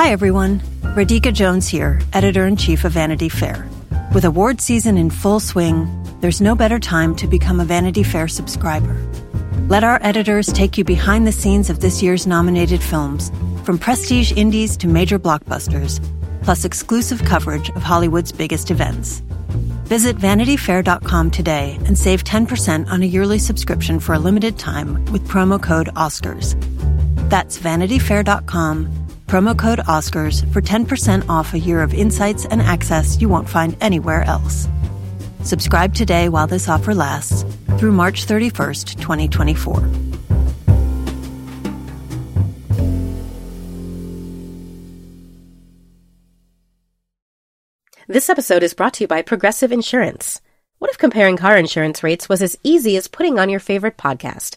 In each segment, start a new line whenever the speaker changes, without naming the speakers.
Hi, everyone. Radhika Jones here, editor in chief of Vanity Fair. With award season in full swing, there's no better time to become a Vanity Fair subscriber. Let our editors take you behind the scenes of this year's nominated films, from prestige indies to major blockbusters, plus exclusive coverage of Hollywood's biggest events. Visit vanityfair.com today and save 10% on a yearly subscription for a limited time with promo code OSCARS. That's vanityfair.com, promo code OSCARS for 10% off a year of insights and access you won't find anywhere else. Subscribe today while this offer lasts through March 31st, 2024.
This episode is brought to you by Progressive Insurance. What if comparing car insurance rates was as easy as putting on your favorite podcast?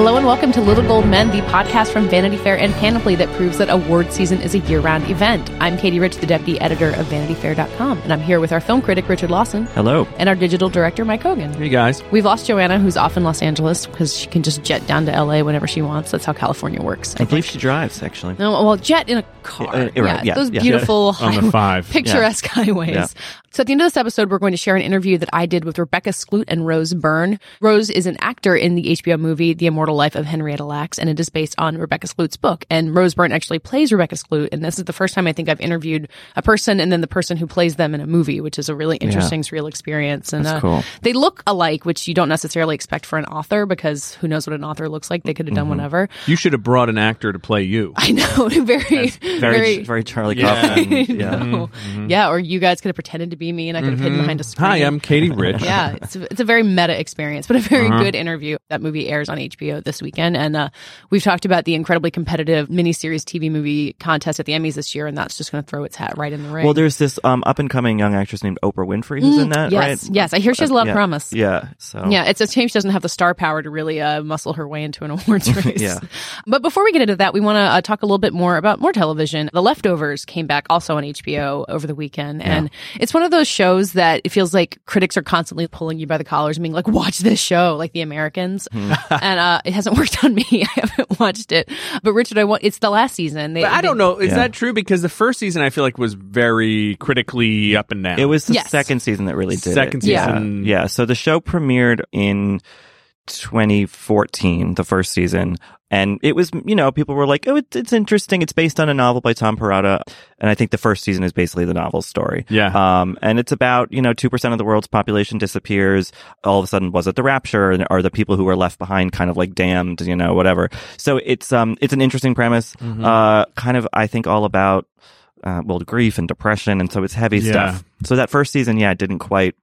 Hello and welcome to Little Gold Men, the podcast from Vanity Fair and Panoply that proves that award season is a year-round event. I'm Katie Rich, the deputy editor of VanityFair.com, and I'm here with our film critic Richard Lawson.
Hello.
And our digital director Mike Hogan.
Hey guys.
We've lost Joanna, who's off in Los Angeles because she can just jet down to LA whenever she wants. That's how California works.
I believe she drives, actually.
No, well, jet in a car.
Uh, uh, right, yeah,
those
yeah.
beautiful
On the
highway-
five.
picturesque highways.
Yeah.
So at the end of this episode, we're going to share an interview that I did with Rebecca Skloot and Rose Byrne. Rose is an actor in the HBO movie The Immortal Life of Henrietta Lacks, and it is based on Rebecca Skloot's book. And Rose Byrne actually plays Rebecca Skloot, and this is the first time I think I've interviewed a person and then the person who plays them in a movie, which is a really interesting, surreal experience. And
That's
uh,
cool.
they look alike, which you don't necessarily expect for an author because who knows what an author looks like? They could have done whatever.
You should have brought an actor to play you.
I know, very,
Very, very, Charlie
Yeah.
Kaufman. Yeah.
know. Yeah, or you guys could have pretended to be me and I could have hidden behind a screen.
Hi, I'm Katie Rich.
yeah, it's a, it's a very meta experience, but a very
Uh-huh.
good interview. That movie airs on HBO this weekend, and uh, we've talked about the incredibly competitive miniseries TV movie contest at the Emmys this year, and that's just going to throw its hat right in the ring.
Well, there's this um, up and coming young actress named Oprah Winfrey who's in that,
Mm, yes,
right?
yes, I hear she has a lot of
yeah.
promise.
Yeah. So
Yeah, it's a shame she doesn't have the star power to really uh, muscle her way into an awards race.
Yeah.
But before we get into that, we want to uh, talk a little bit more about more television. The Leftovers came back also on HBO over the weekend, and it's one of those shows that it feels like critics are constantly pulling you by the collars and being like, "Watch this show," like The Americans.
Hmm.
and uh, it hasn't worked on me. I haven't watched it. But Richard, I want it's the last season. They,
But I don't know. Is
Yeah.
that true? Because the first season I feel like was very critically up and down.
it was the
Yes.
second season that really did
Second
it. Yeah.
season.
Yeah. So the show premiered in 2014, the first season. And it was, you know, people were like, oh, it's, it's interesting. It's based on a novel by Tom Perrotta. And I think the first season is basically the novel's story.
Yeah.
Um, and it's about, you know, 2% of the world's population disappears. All of a sudden, was it the rapture? And are the people who were left behind kind of like damned, you know, whatever. So it's, um, it's an interesting premise.
Mm-hmm.
Uh, kind of, I think all about, uh, well, grief and depression. And so it's heavy
Yeah.
stuff. So that first season, yeah, didn't quite,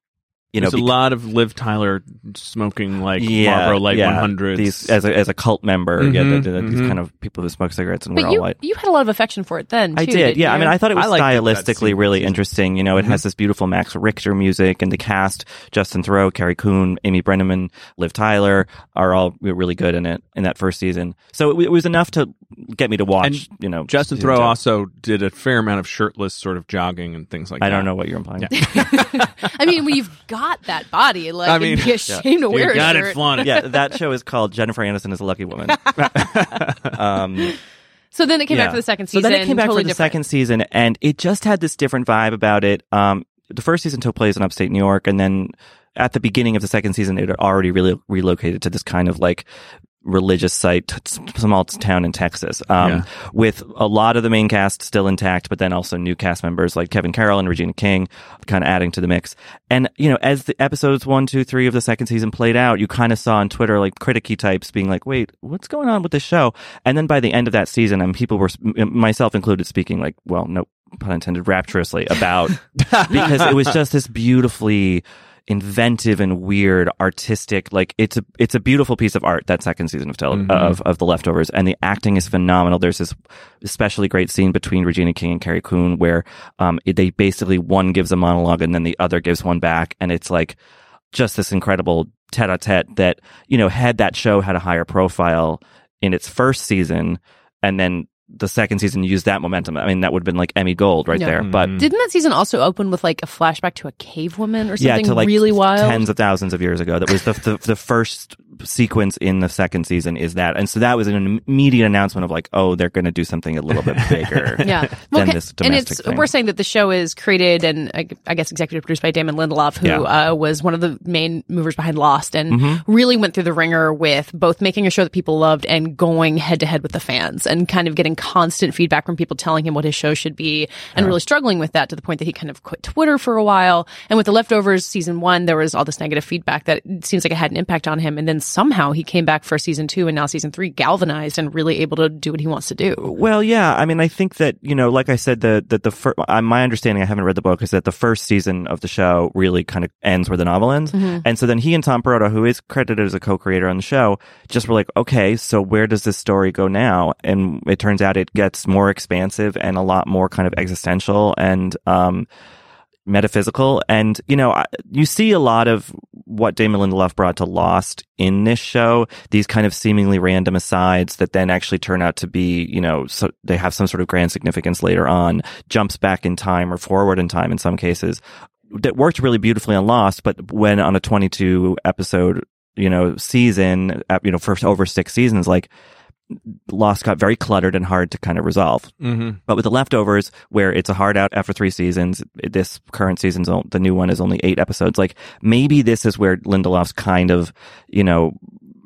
you know,
There's a
bec-
lot of Liv Tyler smoking like
yeah,
Marlboro Light
yeah,
100s.
These as a as a cult member, yeah,
Mhm,
the, the, these
mhm.
kind of people who smoke cigarettes and
But
wear
you
all white.
you had a lot of affection for it then. Too,
I did,
didn't
yeah. I mean, I thought it was
I it,
stylistically really interesting. You know, it has this beautiful Max Richter music, and the cast, Justin Theroux, Carrie Coon, Amy Brenneman, Liv Tyler, are all really good in it in that first season. So it, it was enough to get me to watch.
And
you know,
Justin
season Theroux
also did a fair amount of shirtless sort of jogging and things like
I
that.
I don't know what you're implying.
I mean, when you've got that body, like,
I mean,
it'd be a shame to wear
You
a
got
shirt.
it flaunted.
yeah, that show is called Jennifer Aniston is a Lucky Woman. um,
So then it came back for the second season.
So
season.
then it came back
totally
for the
different.
second season, and it just had this different vibe about it. Um, the first season took place in upstate New York, and then at the beginning of the second season, it had already really relocated to this kind of like religious site, t- small town in Texas, um,
Yeah.
with a lot of the main cast still intact, but then also new cast members like Kevin Carroll and Regina King kind of adding to the mix. And, you know, as the episodes one, two, three of the second season played out, you kind of saw on Twitter like criticky types being like, wait, what's going on with this show? And then by the end of that season, and people were, m- myself included, speaking like, well, no pun intended, rapturously about, because it was just this beautifully, inventive and weird artistic like it's a it's a beautiful piece of art that second season of tele-
Mhm.
of of the leftovers. And the acting is phenomenal. There's this especially great scene between Regina King and Carrie Coon where um it- they basically one gives a monologue and then the other gives one back. And it's like just this incredible tete-a-tete that you know had that show had a higher profile in its first season and then the second season used that momentum i mean that would have been like emmy gold right
Yeah.
there but
Mhm.
Didn't that season also open with like a flashback to a cave woman or something
yeah
something
to like
really wild?
tens of thousands of years ago that was the, the the first sequence in the second season is that and so that was an immediate announcement of like oh they're going to do something a little bit bigger
yeah,
than
ca-
this
and it's
thing.
we're saying that the show is created and I, I guess executive produced by Damon Lindelof, who
Yeah.
uh, was one of the main movers behind Lost, and
Mm-hmm.
really went through the ringer with both making a show that people loved and going head to head with the fans, and kind of getting constant feedback from people telling him what his show should be, and really struggling with that to the point that he kind of quit Twitter for a while. And with the leftovers season one, there was all this negative feedback that it seems like it had an impact on him, and then somehow he came back for season two and now season three, galvanized and really able to do what he wants to do.
Well, yeah. I mean, I think that you know, like I said, the that the fir- uh, my understanding, I haven't read the book, is that the first season of the show really kind of ends where the novel ends, and so then he and Tom Perrotta, who is credited as a co-creator on the show, just were like, okay, so where does this story go now? And it turns out it gets more expansive and a lot more kind of existential and um metaphysical. And, you know, you see a lot of what Damon Lindelof brought to Lost in this show, these kind of seemingly random asides that then actually turn out to be, you know, so they have some sort of grand significance later on, jumps back in time or forward in time in some cases that worked really beautifully on Lost, but when on a 22 episode, you know, season, uh, you know, for over six seasons, like, Lost got very cluttered and hard to kind of resolve.
Mm-hmm.
But with the leftovers, where it's a hard out after three seasons, this current season's on- the new one is only eight episodes. Like maybe this is where Lindelof's kind of, you know,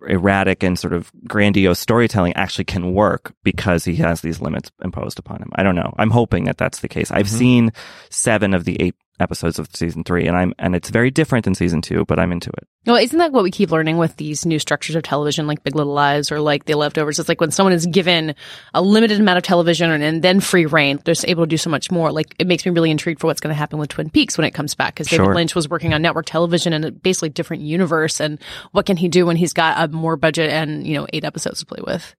erratic and sort of grandiose storytelling actually can work because he has these limits imposed upon him. I don't know. I'm hoping that that's the case. I've seen seven of the eight episodes of season three and I'm, and it's very different than season two, but I'm into it.
Well, isn't that what we keep learning with these new structures of television, like Big Little Lies or like The Leftovers? It's like when someone is given a limited amount of television and, and then free reign, they're just able to do so much more. Like it makes me really intrigued for what's going to happen with Twin Peaks when it comes back, because David
Sure.
Lynch was working on network television in a basically different universe. And what can he do when he's got a more budget and you know eight episodes to play with?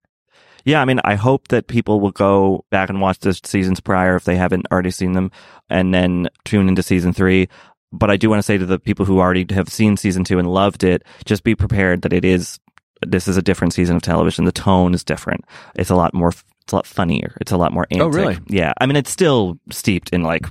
Yeah, I mean, I hope that people will go back and watch the seasons prior if they haven't already seen them, and then tune into season three. But I do want to say to the people who already have seen season two and loved it, just be prepared that it is. This is a different season of television. The tone is different. It's a lot more. It's a lot funnier. It's a lot more. Oh, antic.
Oh, really?
Yeah. I mean, it's still steeped in like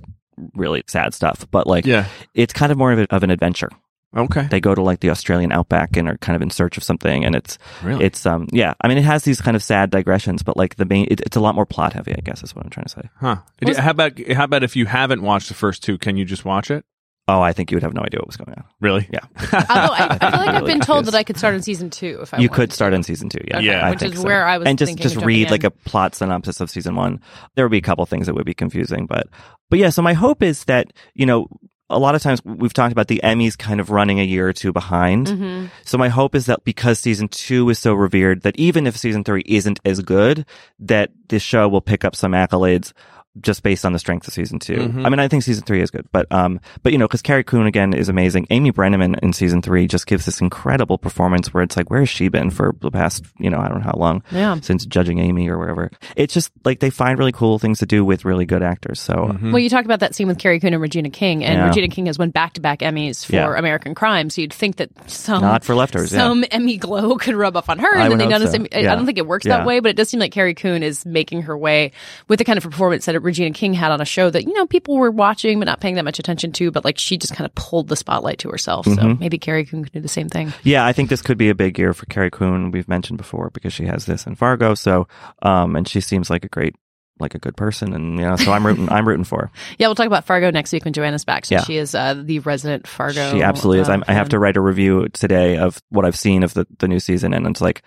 really sad stuff, but like
Yeah.
it's kind of more of, a, of an adventure.
Okay.
They go to like the Australian outback and are kind of in search of something, and it's
Really?
it's um yeah. I mean, it has these kind of sad digressions, but like the main, it, it's a lot more plot heavy. I guess is what I'm trying to say.
Huh. how about how about if you haven't watched the first two, can you just watch it?
Oh, I think you would have no idea what was going on.
Really?
Yeah,
Although I, I feel like I've
Really
been told that I could start in season two if I
you
wanted
could
to.
start in season two. Yeah,
Okay,
Yeah.
I
which is
so.
where I was
and just just read
jumping
like a plot synopsis of season one. There would be a couple things that would be confusing, but but yeah. So my hope is that you know. A lot of times we've talked about the Emmys kind of running a year or two behind.
Mm-hmm.
So my hope is that because season two is so revered, that even if season three isn't as good, that this show will pick up some accolades just based on the strength of season 2
Mhm.
I mean, I think season three is good, but um, but you know, because Carrie Coon again is amazing. Amy Brenneman in season three just gives this incredible performance where it's like, where has she been for the past, you know, I don't know how long
Yeah.
since judging Amy or wherever. It's just like they find really cool things to do with really good actors. So
Mhm.
Well, you talked about that scene with Carrie Coon and Regina King, and
Yeah.
Regina King has won back to back Emmys for
Yeah.
American Crime. So you'd think that some
not for leftovers. Yeah.
some Emmy glow could rub off on her,
I
and then they
hope
notice.
so.
I don't think it works
Yeah.
that way, but it does seem like Carrie Coon is making her way with the kind of performance that Regina King had on a show that you know people were watching but not paying that much attention to. But like she just kind of pulled the spotlight to herself. So
Mhm.
maybe Carrie Coon could do the same thing.
Yeah, I think this could be a big year for Carrie Coon. We've mentioned before because she has this in Fargo. So, um, and she seems like a great, like a good person, and you know, so I'm rooting. I'm rooting for. her.
Yeah, we'll talk about Fargo next week when Joanna's back. So
Yeah.
she is uh, the resident Fargo.
She absolutely is.
uh,
I'm, I have to write a review today of what I've seen of the the new season, and it's like.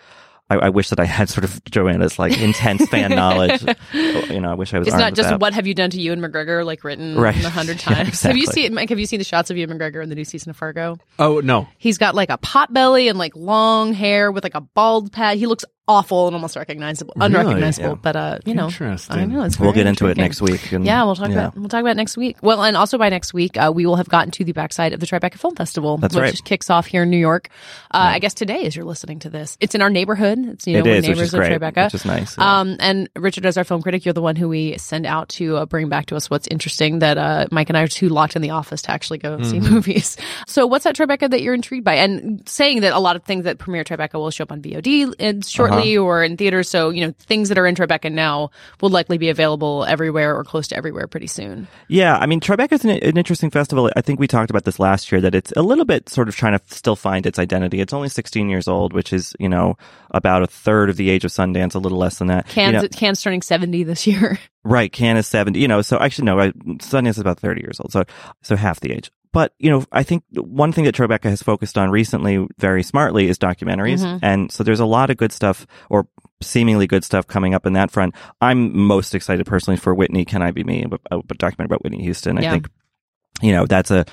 I, I wish that I had sort of Joanna's like intense fan knowledge. You know, I wish I was.
It's not just
that.
what have you done to Ewan McGregor, like written
Right.
a hundred
Yeah,
times. Have you seen Mike? Have you seen the shots of Ewan McGregor in the new season of Fargo?
Oh no.
He's got like a pot belly and like long hair with like a bald pad. He looks awful and almost recognizable,
Really?
unrecognizable.
Yeah.
But uh, you know, I know it's
We'll get into it next week. and-
Yeah, we'll talk
yeah.
about we'll talk about next week. Well, and also by next week, uh, we will have gotten to the backside of the Tribeca Film Festival,
That's
which
right.
kicks off here in New York. Uh, I guess today, as you're listening to this, it's in our neighborhood. It's you know
It
we're
is, which
neighbors
is
of
great,
Tribeca,
which is nice. yeah.
Um, and Richard, as our film critic, you're the one who we send out to uh, bring back to us what's interesting. That uh, Mike and I are too locked in the office to actually go see
Mm-hmm.
movies. So, what's at Tribeca that you're intrigued by? And saying that a lot of things that premiere Tribeca will show up on VOD in- shortly
Uh-huh. Uh-huh.
or in theaters. So, you know, things that are in Tribeca now will likely be available everywhere or close to everywhere pretty soon.
Yeah, I mean, Tribeca is an, an interesting festival. I think we talked about this last year that it's a little bit sort of trying to still find its identity. It's only 16 years old, which is, you know, about a third of the age of Sundance, a little less than that. You
Cannes,
know-
Cannes turning 70 this year.
Right, Cannes is 70, you know, so actually no, I, Sundance is about 30 years old, so, so half the age. But, you know, I think one thing that Tribeca has focused on recently very smartly is documentaries.
Mm-hmm.
And so there's a lot of good stuff or seemingly good stuff coming up in that front. I'm most excited personally for Whitney, Can I Be Me, a, a documentary about Whitney Houston. I think, you know, that's a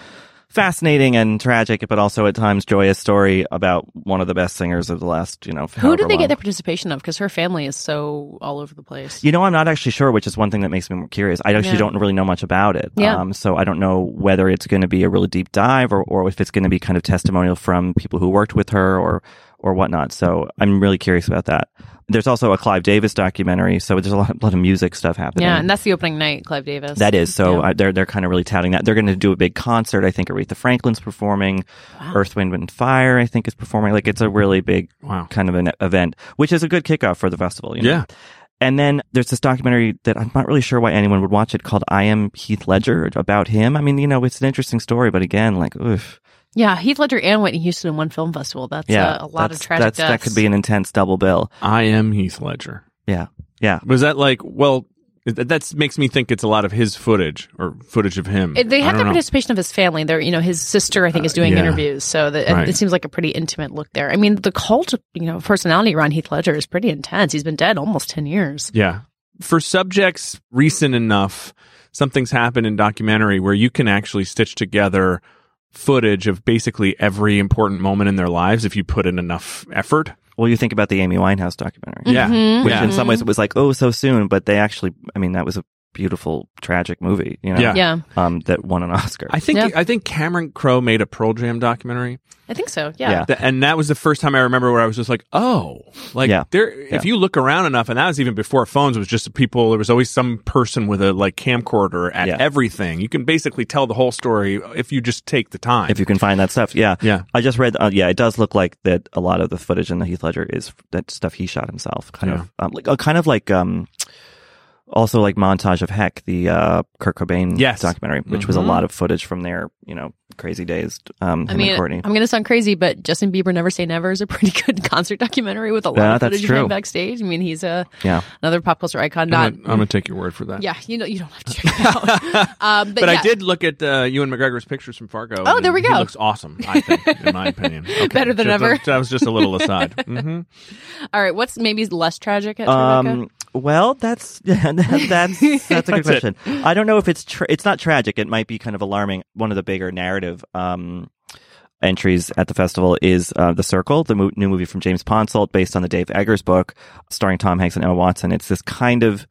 fascinating and tragic, but also at times joyous story about one of the best singers of the last, you know,
Who did they
long.
get their participation of? Because her family is so all over the place.
You know, I'm not actually sure, which is one thing that makes me more curious. I actually
Yeah.
don't really know much about it.
Yeah.
Um, so I don't know whether it's going to be a really deep dive or, or if it's going to be kind of testimonial from people who worked with her or, or whatnot. So I'm really curious about that. There's also a Clive Davis documentary. So there's a lot, a lot of music stuff happening.
Yeah, and that's the opening night, Clive Davis.
That is so.
Yeah.
Uh, they're they're kind of really touting that. They're going to do a big concert. I think Aretha Franklin's performing. Earth, Wind, and Fire. I think is performing. Like it's a really big
Wow.
kind of an event, which is a good kickoff for the festival. You know?
Yeah.
And then there's this documentary that I'm not really sure why anyone would watch it called I Am Heath Ledger about him. I mean, you know, it's an interesting story, but again, like, oof.
Yeah, Heath Ledger and Whitney Houston in one film festival. That's
Yeah.
uh, a lot of tragic
that's, That could be an intense double bill.
I am Heath Ledger.
Yeah. Yeah.
Was that like, well, that makes me think it's a lot of his footage or footage of him.
They
I
have the
know.
participation of his family. They're, you know, his sister, I think, is doing
yeah.
interviews. So that,
Right.
it seems like a pretty intimate look there. I mean, the cult, you know, personality around Heath Ledger is pretty intense. He's been dead almost 10 years.
Yeah. For subjects recent enough, something's happened in documentary where you can actually stitch together footage of basically every important moment in their lives if you put in enough effort.
Well, you think about the Amy Winehouse documentary,
Yeah.
Mhm.
which
Yeah.
in some ways it was like, oh, so soon, but they actually, I mean, that was a beautiful, tragic movie, you know,
Yeah.
Yeah,
um, that won an Oscar.
I think
Yeah.
I think Cameron Crowe made a Pearl Jam documentary.
I think so. Yeah.
Yeah.
Th- and that was the first time I remember where I was just like, oh, like
Yeah.
there. If you look around enough, and that was even before phones, it was just people. There was always some person with a like camcorder at
Yeah.
everything. You can basically tell the whole story if you just take the time.
if you can find that stuff. Yeah.
Yeah.
I just read, uh, yeah, it does look like that a lot of the footage in the Heath Ledger is that stuff he shot himself. Kind
Yeah.
of, um, like, uh, kind of like, um, also like montage of Heck, the, uh, Kurt Cobain
Yes.
documentary, which was a lot of footage from their, you know, crazy days, um,
i mean
and Courtney.
i'm going to sound crazy, but Justin Bieber Never Say Never is a pretty good concert documentary with a lot
Yeah,
of
that's
footage of him
true.
backstage. I mean, he's a
yeah.
another pop culture icon.
I'm,
Not,
gonna, I'm gonna take your word for that.
yeah, you know, you don't have to check it out. um, but
But
yeah.
I did look at uh, Ewan McGregor's pictures from Fargo.
Oh, there we
He
go.
looks awesome. I think, in my opinion, Okay,
Better than
just
ever.
A, that was just a little aside. hmm
All right, what's maybe less tragic at Tribeca?
Um, well, that's that's that's a good
That's it.
question. I don't know if it's tra- it's not tragic. It might be kind of alarming. One of the bigger narrative um, entries at the festival is uh, The Circle, the mo- new movie from James Ponsoldt, based on the Dave Eggers book, starring Tom Hanks and Emma Watson. It's this kind of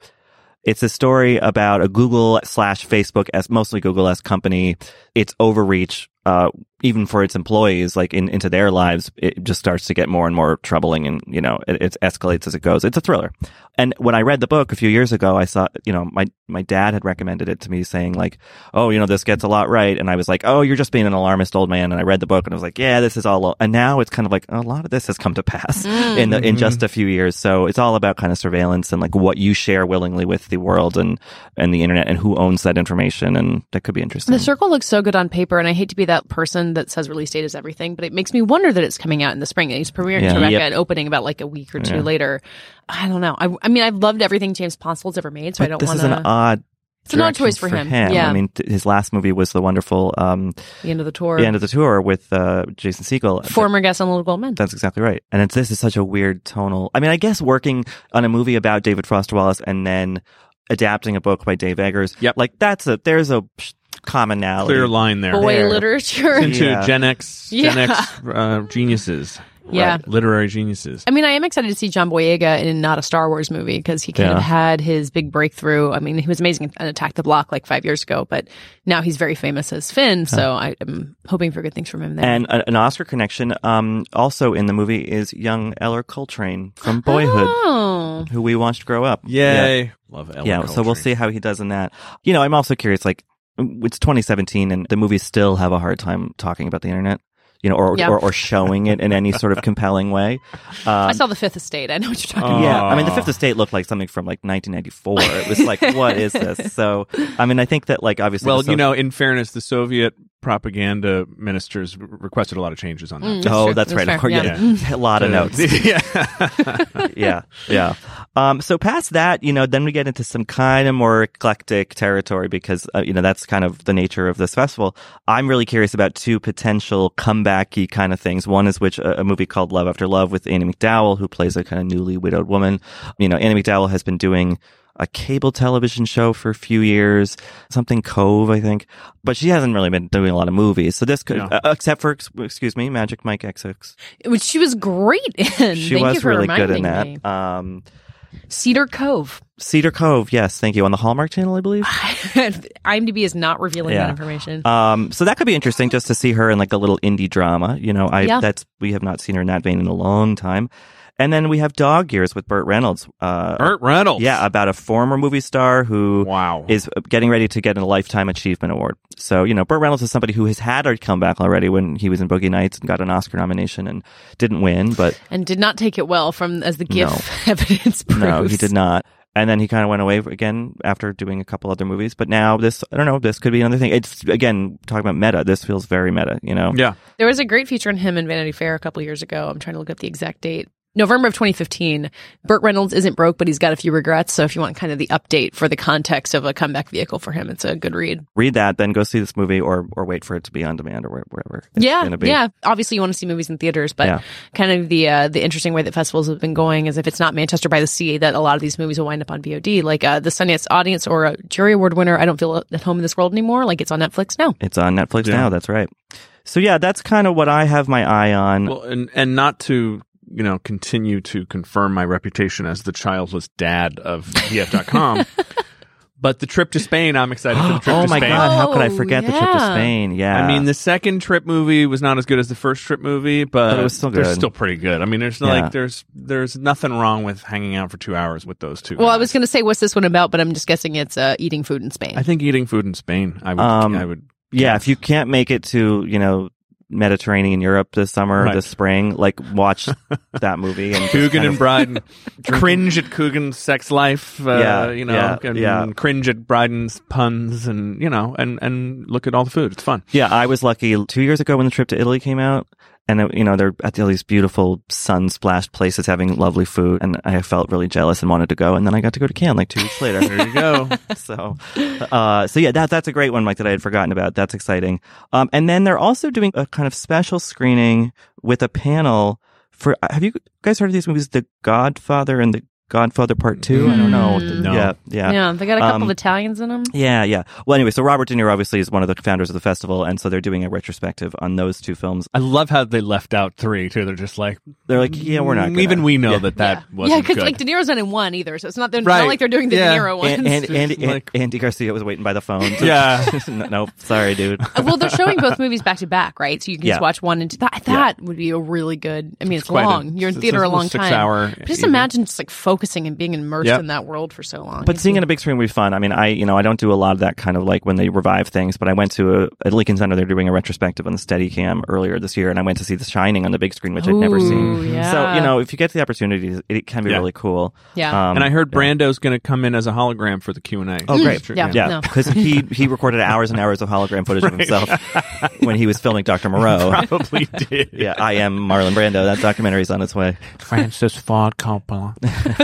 it's a story about a Google slash Facebook as mostly Google s company. Its overreach, uh, even for its employees, like in, into their lives, it just starts to get more and more troubling, and you know, it, it escalates as it goes. It's a thriller. And when I read the book a few years ago, I saw, you know, my my dad had recommended it to me, saying like, "Oh, you know, this gets a lot right," and I was like, "Oh, you're just being an alarmist old man." And I read the book, and I was like, "Yeah, this is all." And now it's kind of like a lot of this has come to pass in the, in just a few years. So it's all about kind of surveillance and like what you share willingly with the world and and the internet, and who owns that information, and that could be interesting.
The circle looks so good on paper, and I hate to be that person that says release date is everything, but it makes me wonder that it's coming out in the spring. It's premiering
Yeah.
Tribeca
Yep.
and opening about like a week or two later. I don't know. I, I mean, I've loved everything James Ponsoldt's ever made, so I don't
this
want
is an
to.
odd.
It's an odd choice for him. Yeah.
I mean, th- his last movie was the wonderful um,
The end of the tour.
The End of the Tour with uh, Jason Segel.
Former guest on Little Gold Men.
That's exactly right. And it's, this is such a weird tonal. I mean, I guess working on a movie about David Foster Wallace and then adapting a book by Dave Eggers.
Yep.
Like that's a there's a commonality.
Clear line there
Boy
There.
literature.
into
Yeah.
Gen X, Gen
Yeah.
X uh, geniuses.
Yeah.
Right.
literary geniuses.
I mean, I am excited to see John Boyega in not a Star Wars movie because he kind
Yeah.
of had his big breakthrough. I mean, he was amazing in Attack the Block like five years ago, but now he's very famous as Finn. So I am hoping for good things from him there.
And a, an Oscar connection, um, also in the movie is young Ellar Coltrane from Boyhood,
Oh.
who we watched grow up.
Yay! Love Ellar
yeah, so we'll
Coltrane.
see how he does in that. You know, I'm also curious. Like, it's 2017, and the movies still have a hard time talking about the internet. You know, or
Yeah.
or, or showing it in any sort of compelling way.
I
Um,
saw The Fifth Estate. I know what you're talking about.
yeah, I mean, the Fifth Estate looked like something from like 1994. It was like, what is this? So, I mean, I think that like obviously,
Well,
the
you know, in fairness, the Soviet propaganda ministers requested a lot of changes on that.
Mm.
oh,
true.
that's right.
That's fair,
Yeah.
yeah.
a lot of notes.
yeah.
yeah, yeah. Um, so past that, you know, then we get into some kind of more eclectic territory because, uh, you know, that's kind of the nature of this festival. I'm really curious about two potential comebacky kind of things. One is which a, a movie called Love After Love with Andie MacDowell, who plays a kind of newly widowed woman. You know, Andie MacDowell has been doing a cable television show for a few years, something Cove, I think, but she hasn't really been doing a lot of movies. So this could,
Yeah.
uh, except for, excuse me, Magic Mike XX.
Which she was great in.
She
Thank
was
you for
really good in that.
me.
Um,
Cedar Cove.
Cedar Cove, yes, thank you. On the Hallmark Channel, I believe.
IMDb is not revealing
Yeah.
that information.
Um, so that could be interesting just to see her in like a little indie drama. You know, I
Yeah.
that's we have not seen her in that vein in a long time. And then we have Dog Years with Burt Reynolds. Uh,
Burt Reynolds.
yeah, about a former movie star who
Wow.
is getting ready to get a lifetime achievement award. So you know, Burt Reynolds is somebody who has had a comeback already when he was in Boogie Nights and got an Oscar nomination and didn't win, but
and did not take it well from as the GIF
No.
evidence proves.
No, he did not. And then he kind of went away again after doing a couple other movies. But now this, I don't know, this could be another thing. It's again talking about meta. This feels very meta. You know.
yeah.
There was a great feature on him in Vanity Fair a couple years ago. I'm trying to look up the exact date. November of 2015. Burt Reynolds isn't broke, but he's got a few regrets. So if you want kind of the update for the context of a comeback vehicle for him, it's a good read.
Read that, then go see this movie, or or wait for it to be on demand or where- wherever. It's
yeah,
gonna be.
yeah. Obviously, you want to see movies in theaters, but
Yeah.
kind of the uh, the interesting way that festivals have been going is if it's not Manchester by the Sea, that a lot of these movies will wind up on VOD, like uh, the Sundance Audience or a Jury Award winner. I don't feel at home in this world anymore. Like it's on Netflix now.
It's on Netflix
Yeah.
now. That's right. So yeah, that's kind of what I have my eye on.
Well, and and not to you know continue to confirm my reputation as the childless dad of VF.com, but the trip to Spain, I'm excited for the trip
oh
to
my
Spain.
god, how could I
Oh,
forget the trip to
yeah.
Spain? Yeah.
I mean, the second trip movie was not as good as the first trip movie, but,
But it was still
they're
good.
still pretty good. I mean, there's
Yeah.
like there's there's nothing wrong with hanging out for two hours with those two.
Well, I was going to say, what's this one about? But I'm just guessing it's uh, eating food in Spain.
I think eating food in Spain. I would.
Um,
I would.
yeah, if you can't make it to you know Mediterranean Europe this summer,
Right.
this spring, like watch that movie and
Coogan and
of-
Brydon cringe at Coogan's sex life. Uh,
Yeah,
you know,
yeah,
and
yeah.
cringe at Brydon's puns, and you know, and and look at all the food. It's fun.
Yeah, I was lucky two years ago when the trip to Italy came out. And, uh, you know, they're at all these beautiful sun splashed places having lovely food. And I felt really jealous and wanted to go. And then I got to go to Cannes like two weeks later.
There you go.
so, uh, so yeah, that, that's a great one, Mike, that I had forgotten about. That's exciting. Um, and then they're also doing a kind of special screening with a panel for, have you guys heard of these movies? The Godfather and the Godfather Part Two? I don't know.
Mm.
No.
Yeah. Yeah.
yeah, they got a couple
Um,
of Italians in them.
Yeah, yeah. Well, anyway, so Robert De Niro obviously is one of the founders of the festival, and so they're doing a retrospective on those two films.
I love how they left out three too. They're just like,
They're like, yeah, we're not.
"Mm,
Gonna.
Even we know
Yeah.
that that
yeah,
wasn't
yeah, because
good.
like De Niro's not in one either, so it's not, they're,
Right.
not like they're doing the
Yeah.
De Niro ones.
And, and,
It's
Andy,
like-
Andy Garcia was waiting by the phone. to-
Yeah.
no, no, sorry, dude.
Uh, well, they're showing both movies back to back, right? So you can
Yeah.
just watch one and two. That, that would be a really good. I mean, it's,
quite a-
long. You're in
it's-
theater
it's
a
a
long
six
time.
hour
But just
evening.
imagine just like focusing and being immersed
Yep.
in that world for so long.
But seeing it on a big screen would be fun. I mean, I you know I don't do a lot of that kind of like when they revive things. But I went to a at Lincoln Center. They're doing a retrospective on the Steadicam earlier this year, and I went to see The Shining on the big screen, which I'd never seen.
yeah.
So you know, if you get the opportunity, it can be
Yeah.
really cool.
Yeah.
Um,
and I heard
yeah.
Brando's going to come in as a hologram for the Q and A.
Oh, great!
Yeah.
yeah,
No.
because he he recorded hours and hours of hologram footage of himself when he was filming Doctor Moreau.
probably did.
yeah, I am Marlon Brando. That documentary's on its way.
Francis Ford Coppola.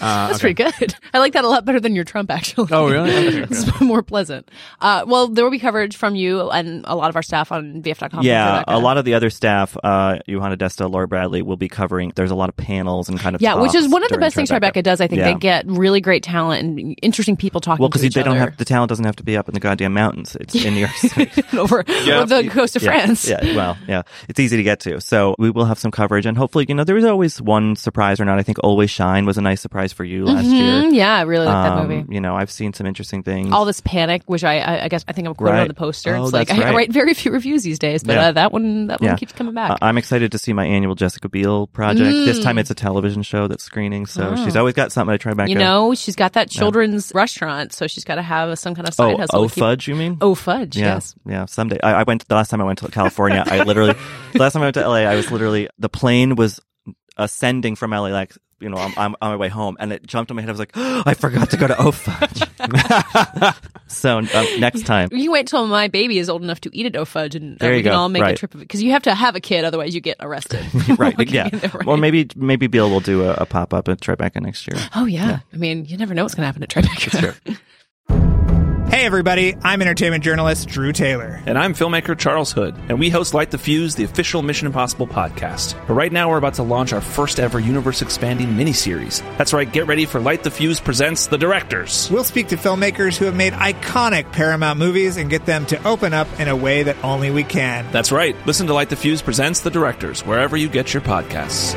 Uh,
That's
okay.
pretty good. I like that a lot better than your Trump, actually.
Oh, really? Okay,
it's more pleasant. Uh, well, there will be coverage from you and a lot of our staff on VF.com.
Yeah, a lot of the other staff, uh, Yohana Desta, Laura Bradley, will be covering. There's a lot of panels and kind of
Yeah, which is one of the
during
best things Tribeca does. I think
Yeah.
they get really great talent and interesting people talking
Well,
to
because
each
they don't
other.
have the talent doesn't have to be up in the goddamn mountains. It's in New York City.
over, over the coast of
Yeah,
France.
Yeah, well, yeah, it's easy to get to. So we will have some coverage, and hopefully, you know, there was always one surprise or not. I think Always Shine was a nice surprise for you last year.
Mm, yeah, I really like that
Um,
movie.
You know, I've seen some interesting things.
All this panic, which I, I, I guess I think I'm quoted
Right.
on the poster.
Oh,
it's like
that's
I, I write very few reviews these days, but
Yeah.
uh, that one, that
Yeah.
one keeps coming back.
Uh, I'm excited to see my annual Jessica Biel project. This
Mm.
time it's a television show that's screening, so she's always got something to try back.
you know, she's got that children's restaurant, so she's got to have some kind of side
oh,
hustle.
oh,
to keep-
fudge, you mean?
Oh, fudge.
Yeah,
Yes.
yeah. Someday, I, I went. The last time I went to California, I literally, the last time I went to LA, I was literally the plane was ascending from LA, like you know, I'm, I'm on my way home, and it jumped in my head. I was like, I forgot to go to Oh Fudge. so um, next time,
You wait till my baby is old enough to eat at Au Fudge, and uh,
There
we can
go.
all make a trip of it because you have to have a kid, otherwise you get arrested.
right? Yeah.
there, right?
Or maybe maybe Biel will do a, a pop up at Tribeca next year.
Oh yeah. I mean, you never know what's going to happen at Tribeca.
Hey, everybody, I'm entertainment journalist Drew Taylor.
And I'm filmmaker Charles Hood, and we host Light the Fuse, the official Mission Impossible podcast. But right now, we're about to launch our first ever universe expanding miniseries. That's right, get ready for Light the Fuse presents The Directors.
We'll speak to filmmakers who have made iconic Paramount movies and get them to open up in a way that only we can.
That's right, listen to Light the Fuse presents The Directors wherever you get your podcasts.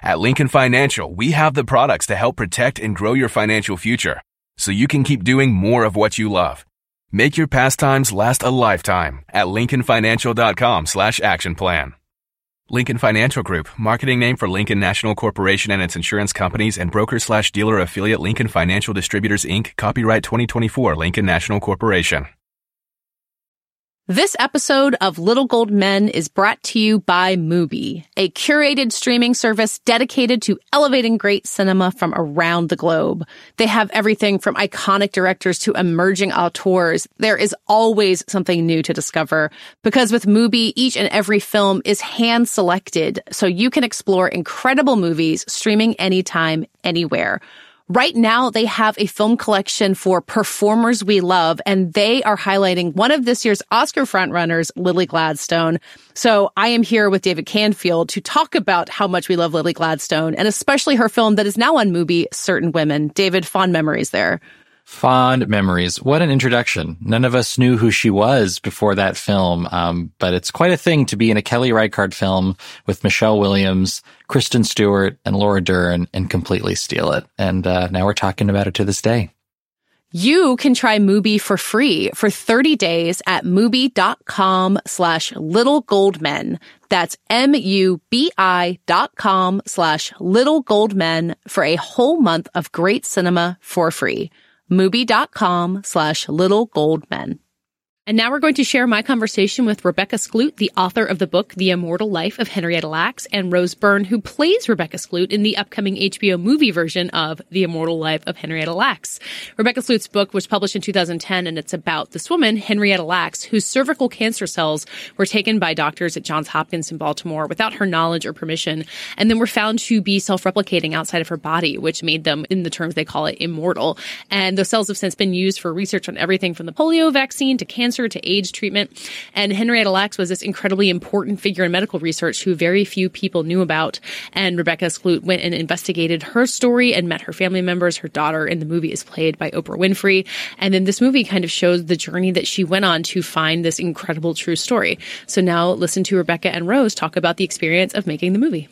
At Lincoln Financial, we have the products to help protect and grow your financial future so you can keep doing more of what you love. Make your pastimes last a lifetime at lincolnfinancial.com slash action plan. Lincoln Financial Group, marketing name for Lincoln National Corporation and its insurance companies and broker slash dealer affiliate Lincoln Financial Distributors Inc., copyright 2024 Lincoln National Corporation.
This episode of Little Gold Men is brought to you by Mubi, a curated streaming service dedicated to elevating great cinema from around the globe. They have everything from iconic directors to emerging auteurs. There is always something new to discover because with Mubi, each and every film is hand selected so you can explore incredible movies streaming anytime, anywhere. Right now, they have a film collection for performers we love, and they are highlighting one of this year's Oscar frontrunners, Lily Gladstone. So I am here with David Canfield to talk about how much we love Lily Gladstone, and especially her film that is now on movie, Certain Women. David, fond memories there.
Fond memories. What an introduction. None of us knew who she was before that film, um, but it's quite a thing to be in a Kelly Reichardt film with Michelle Williams, Kristen Stewart, and Laura Dern and completely steal it. And uh, now we're talking about it to this day.
You can try Mubi for free for 30 days at Mubi.com slash little gold men. That's M-U-B-I dot com slash little gold men for a whole month of great cinema for free. Mubi.com slash little gold men. And now we're going to share my conversation with Rebecca Skloot, the author of the book The Immortal Life of Henrietta Lacks, and Rose Byrne, who plays Rebecca Skloot in the upcoming HBO movie version of The Immortal Life of Henrietta Lacks. Rebecca Skloot's book was published in 2010, and it's about this woman, Henrietta Lacks, whose cervical cancer cells were taken by doctors at Johns Hopkins in Baltimore without her knowledge or permission, and then were found to be self-replicating outside of her body, which made them, in the terms they call it, immortal. And those cells have since been used for research on everything from the polio vaccine to cancer to AIDS treatment. And Henrietta Lacks was this incredibly important figure in medical research who very few people knew about. And Rebecca Skloot went and investigated her story and met her family members. Her daughter in the movie is played by Oprah Winfrey. And then this movie kind of shows the journey that she went on to find this incredible true story. So now listen to Rebecca and Rose talk about the experience of making the movie.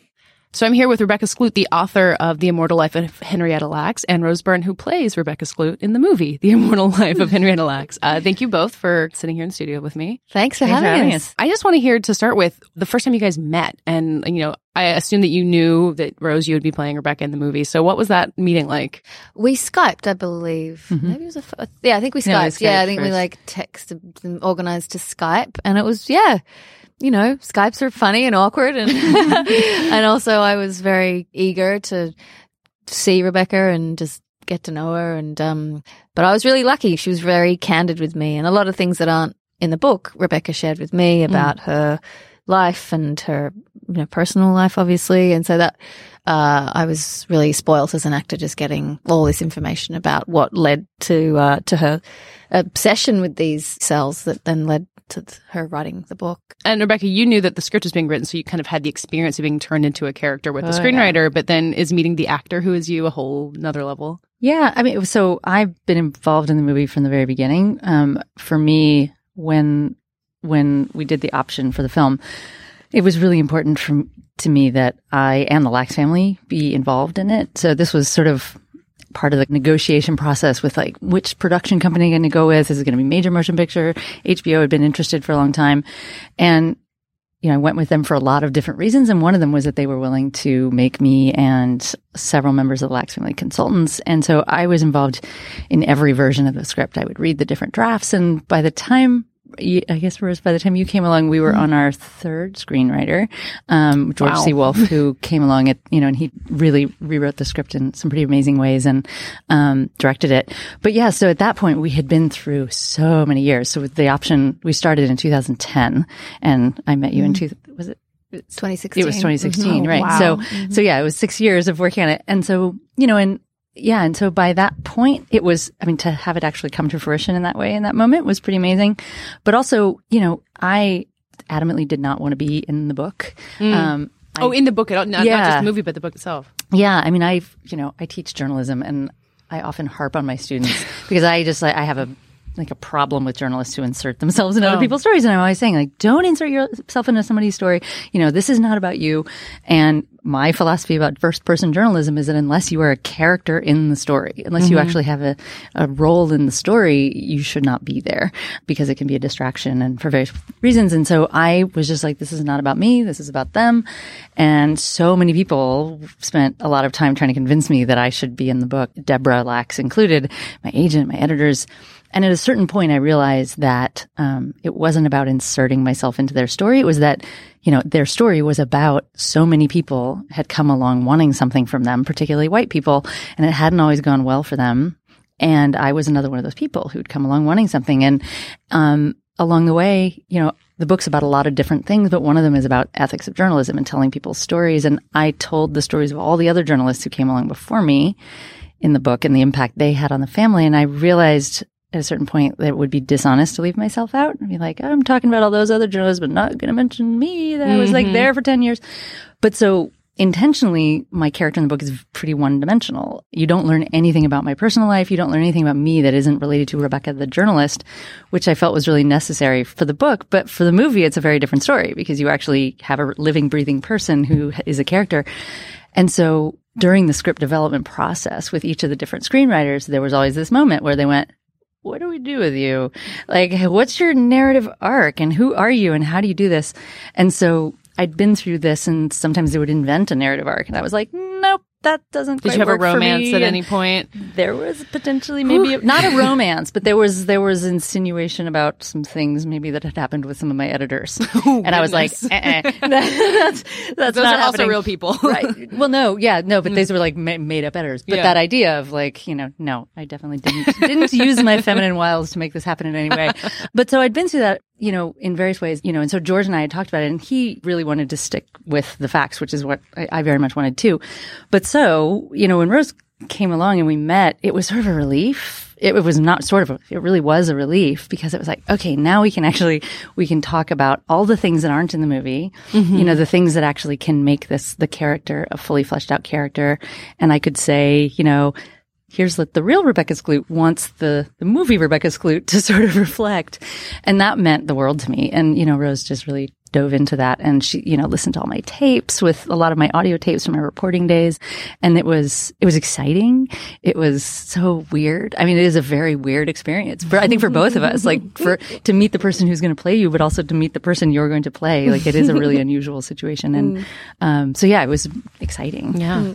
So I'm here with Rebecca Skloot, the author of The Immortal Life of Henrietta Lacks, and Rose Byrne, who plays Rebecca Skloot in the movie The Immortal Life of Henrietta Lacks. Uh, thank you both for sitting here in the studio with me.
Thanks for, having, us.
I just want to hear to start with the first time you guys met, and you know, I assume that you knew that Rose, you would be playing Rebecca in the movie. So what was that meeting like?
We Skyped, I believe. Maybe it was a, f- yeah, I think we Skyped.
Yeah,
Yeah,
we Skyped
I think we like texted and organized to Skype, and it was yeah. You know, Skypes are funny and awkward, and and also I was very eager to see Rebecca and just get to know her, and um, but I was really lucky. She was very candid with me, and a lot of things that aren't in the book, Rebecca shared with me about her life and her you know personal life, obviously, and so that uh, I was really spoilt as an actor, just getting all this information about what led to uh, to her obsession with these cells that then led to th- her writing the book.
And Rebecca, you knew that the script was being written, so you kind of had the experience of being turned into a character with the
Oh, yeah.
screenwriter, but then is meeting the actor who is you a whole another level.
Yeah, I mean, so I've been involved in the movie from the very beginning. Um, for me, when when we did the option for the film, it was really important for, to me that I and the Lacks family be involved in it. So this was sort of part of the negotiation process with like which production company going to go with. Is it going to be major motion picture? HBO had been interested for a long time, and you know, I went with them for a lot of different reasons. And one of them was that they were willing to make me and several members of the Lacks family consultants. And so I was involved in every version of the script. I would read the different drafts. And by the time, I guess Rose, by the time you came along, we were on our third screenwriter, um, George
Wow.
C. Wolfe, who came along at, you know, and he really rewrote the script in some pretty amazing ways and, um, directed it. But yeah, so at that point, we had been through so many years. So with the option, we started in 2010 and I met you in two, was it?
2016.
It was 2016,
Mhm.
right?
Wow.
So,
Mhm.
so yeah, it was six years of working on it. And so, you know, and yeah, and so by that point, it was, I mean, to have it actually come to fruition in that way in that moment was pretty amazing. But also, you know, I adamantly did not want to be in the book. Um, I-
oh, in the book, at all, not, not
Yeah.
just the movie, but the book itself.
yeah, I mean, I've, you know, I teach journalism and I often harp on my students because I just, like, I have a, like a problem with journalists who insert themselves in other oh. people's stories. And I'm always saying, like, don't insert yourself into somebody's story. You know, this is not about you. And my philosophy about first person journalism is that unless you are a character in the story, unless you mm-hmm. actually have a, a role in the story, you should not be there because it can be a distraction and for various reasons. And so I was just like, this is not about me. This is about them. And so many people spent a lot of time trying to convince me that I should be in the book, Deborah Lacks included, my agent, my editors. And at a certain point, I realized that um, it wasn't about inserting myself into their story. It was that, you know, their story was about so many people had come along wanting something from them, particularly white people, and it hadn't always gone well for them. And I was another one of those people who'd come along wanting something. And um, along the way, you know, the book's about a lot of different things, but one of them is about ethics of journalism and telling people's stories. And I told the stories of all the other journalists who came along before me in the book and the impact they had on the family. And I realized at a certain point that it would be dishonest to leave myself out and be like, I'm talking about all those other journalists, but not going to mention me that I was like mm-hmm. there for 10 years. But so intentionally, my character in the book is pretty one dimensional. You don't learn anything about my personal life. You don't learn anything about me that isn't related to Rebecca, the journalist, which I felt was really necessary for the book. But for the movie, it's a very different story because you actually have a living, breathing person who is a character. And so during the script development process with each of the different screenwriters, there was always this moment where they went, do with you? Like, what's your narrative arc and who are you and how do you do this? And so I'd been through this and sometimes they would invent a narrative arc and I was like, nope, that doesn't
Did you have a romance at any point?
There was potentially maybe a, not a romance, but there was there was insinuation about some things maybe that had happened with some of my editors, and I was like,
goodness.
eh, eh. that's that's
Those
not
are also real people.
right? Well, no, yeah, no, but these were like ma- made up editors. But
Yeah.
that idea of like, you know, no, I definitely didn't didn't use my feminine wiles to make this happen in any way. But so I'd been through that, you know, in various ways, you know, and so George and I had talked about it, and he really wanted to stick with the facts, which is what I, I very much wanted too. But so, you know, when Rose came along and we met, it was sort of a relief. It, it was not sort of, a, it really was a relief because it was like, okay, now we can actually, we can talk about all the things that aren't in the movie, you mm-hmm. know, the things that actually can make this the character a fully fleshed out character. And I could say, you know, here's what the real Rebecca Skloot wants the, the movie Rebecca Skloot to sort of reflect. And that meant the world to me. And, you know, Rose just really dove into that and she, you know, listened to all my tapes with a lot of my audio tapes from my reporting days. And it was, it was exciting. It was so weird. I mean, it is a very weird experience but I think for both of us, like for, to meet the person who's going to play you, but also to meet the person you're going to play. Like it is a really unusual situation. And, um, so yeah, it was exciting.
Yeah.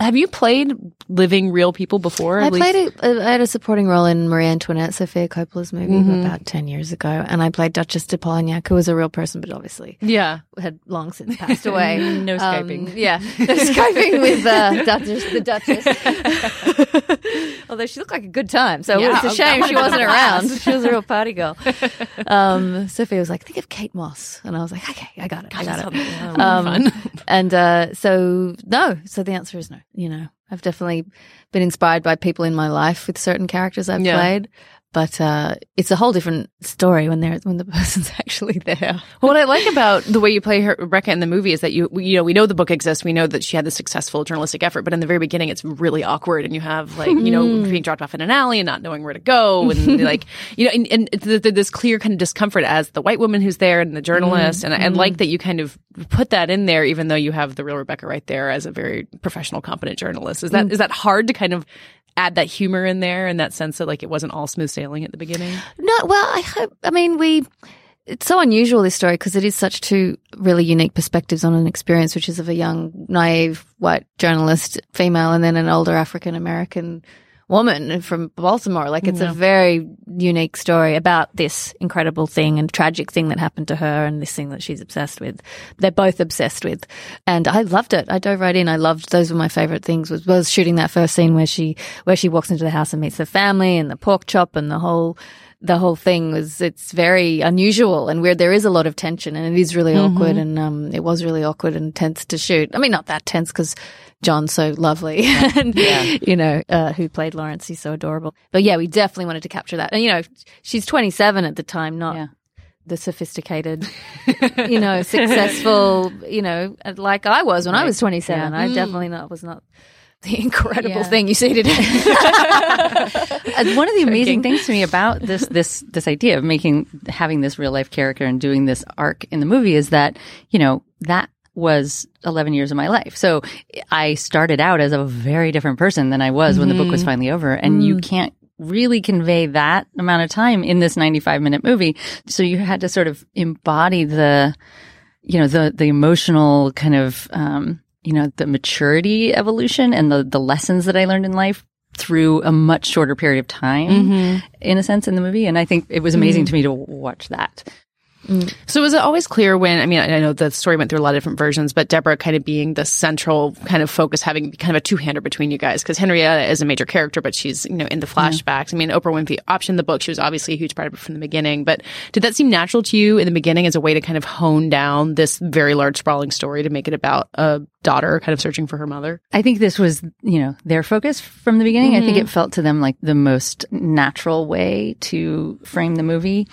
Have you played living real people before?
I
At least-
played a, I had a supporting role in Marie Antoinette, Sofia Coppola's movie
Mhm.
about 10 years ago. And I played Duchess de Polignac, who was a real person, but obviously
Yeah.
had long since passed away.
No
Um,
Skyping.
yeah. No Skyping with uh, Duchess, the Duchess. Although she looked like a good time. So
Yeah,
it's a shame she wasn't around. She was a real party girl. Um, Sofia was like, think of Kate Moss. And I was like, okay, I got it. I got it. Um, and uh, so, no. So the answer is no. You know, I've definitely been inspired by people in my life with certain characters I've
Yeah.
played. But uh, it's a whole different story when they're when the person's actually there.
Well, what I like about the way you play her, Rebecca in the movie is that you, you know, we know the book exists. We know that she had this successful journalistic effort, but in the very beginning, it's really awkward, and you have like, you know, being dropped off in an alley and not knowing where to go, and like, you know, and, and th- th- this clear kind of discomfort as the white woman who's there and the journalist, and I like that you kind of put that in there, even though you have the real Rebecca right there as a very professional, competent journalist. Is that is that hard to kind of add that humor in there and that sense that like it wasn't all smooth sailing at the beginning?
No, well, I hope. I mean, we. It's so unusual this story because it is such two really unique perspectives on an experience, which is of a young, naive white journalist, female, and then an older African American woman from Baltimore. Like it's a very unique story about this incredible thing and tragic thing that happened to her and this thing that she's obsessed with. They're both obsessed with. And I loved it. I dove right in. I loved those were my favorite things was, was shooting that first scene where she where she walks into the house and meets the family and the pork chop and the whole the whole thing was it's very unusual and where there is a lot of tension and it is really awkward and um it was really awkward and tense to shoot. I mean not that tense because John's so lovely and you know uh, who played Lawrence he's so adorable. But yeah, we definitely wanted to capture that. And you know, she's 27 at the time, not
Yeah.
the sophisticated, you know, successful, you know, like I was when I was 27. I definitely not was not the incredible
Yeah.
thing you say today.
One of the amazing things to me about this this this idea of making having this real life character and doing this arc in the movie is that you know that was 11 years of my life. So I started out as a very different person than I was when the book was finally over and you can't really convey that amount of time in this 95 minute movie. So you had to sort of embody the you know the the emotional kind of um you know the maturity evolution and the the lessons that I learned in life through a much shorter period of time mm-hmm. in a sense in the movie. And I think it was amazing mm-hmm. to me to watch that.
So was it always clear when, I mean, I know the story went through a lot of different versions, but Deborah kind of being the central kind of focus, having kind of a two-hander between you guys, because Henrietta is a major character, but she's, you know, in the flashbacks. I mean, Oprah Winfrey optioned the book. She was obviously a huge part of it from the beginning, but did that seem natural to you in the beginning as a way to kind of hone down this very large sprawling story to make it about a daughter kind of searching for her mother?
I think this was, you know, their focus from the beginning. I think mm-hmm. it felt to them like the most natural way to frame the movie.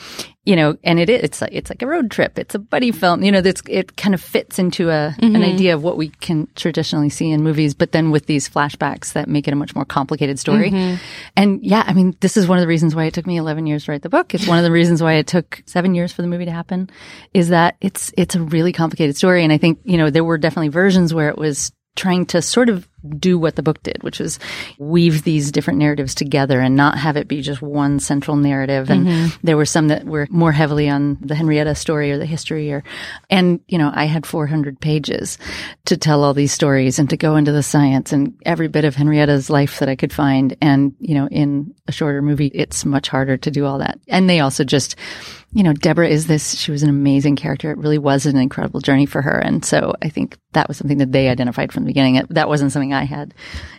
You know, and it is, it's like, it's like a road trip. It's a buddy film. You know, that's, it kind of fits into a, an mm-hmm. idea of what we can traditionally see in movies, but then with these flashbacks that make it a much more complicated story. Mm-hmm. And yeah, I mean, this is one of the reasons why it took me 11 years to write the book. It's one of the reasons why it took seven years for the movie to happen is that it's, it's a really complicated story. And I think, you know, there were definitely versions where it was trying to sort of do what the book did, which was weave these different narratives together and not have it be just one central narrative. And mm-hmm. there were some that were more heavily on the Henrietta story or the history or, and, you know, I had 400 pages to tell all these stories and to go into the science and every bit of Henrietta's life that I could find. And, you know, in a shorter movie, it's much harder to do all that. And they also just, you know, Deborah is this, she was an amazing character. It really was an incredible journey for her. And so I think that was something that they identified from the beginning. That wasn't something I had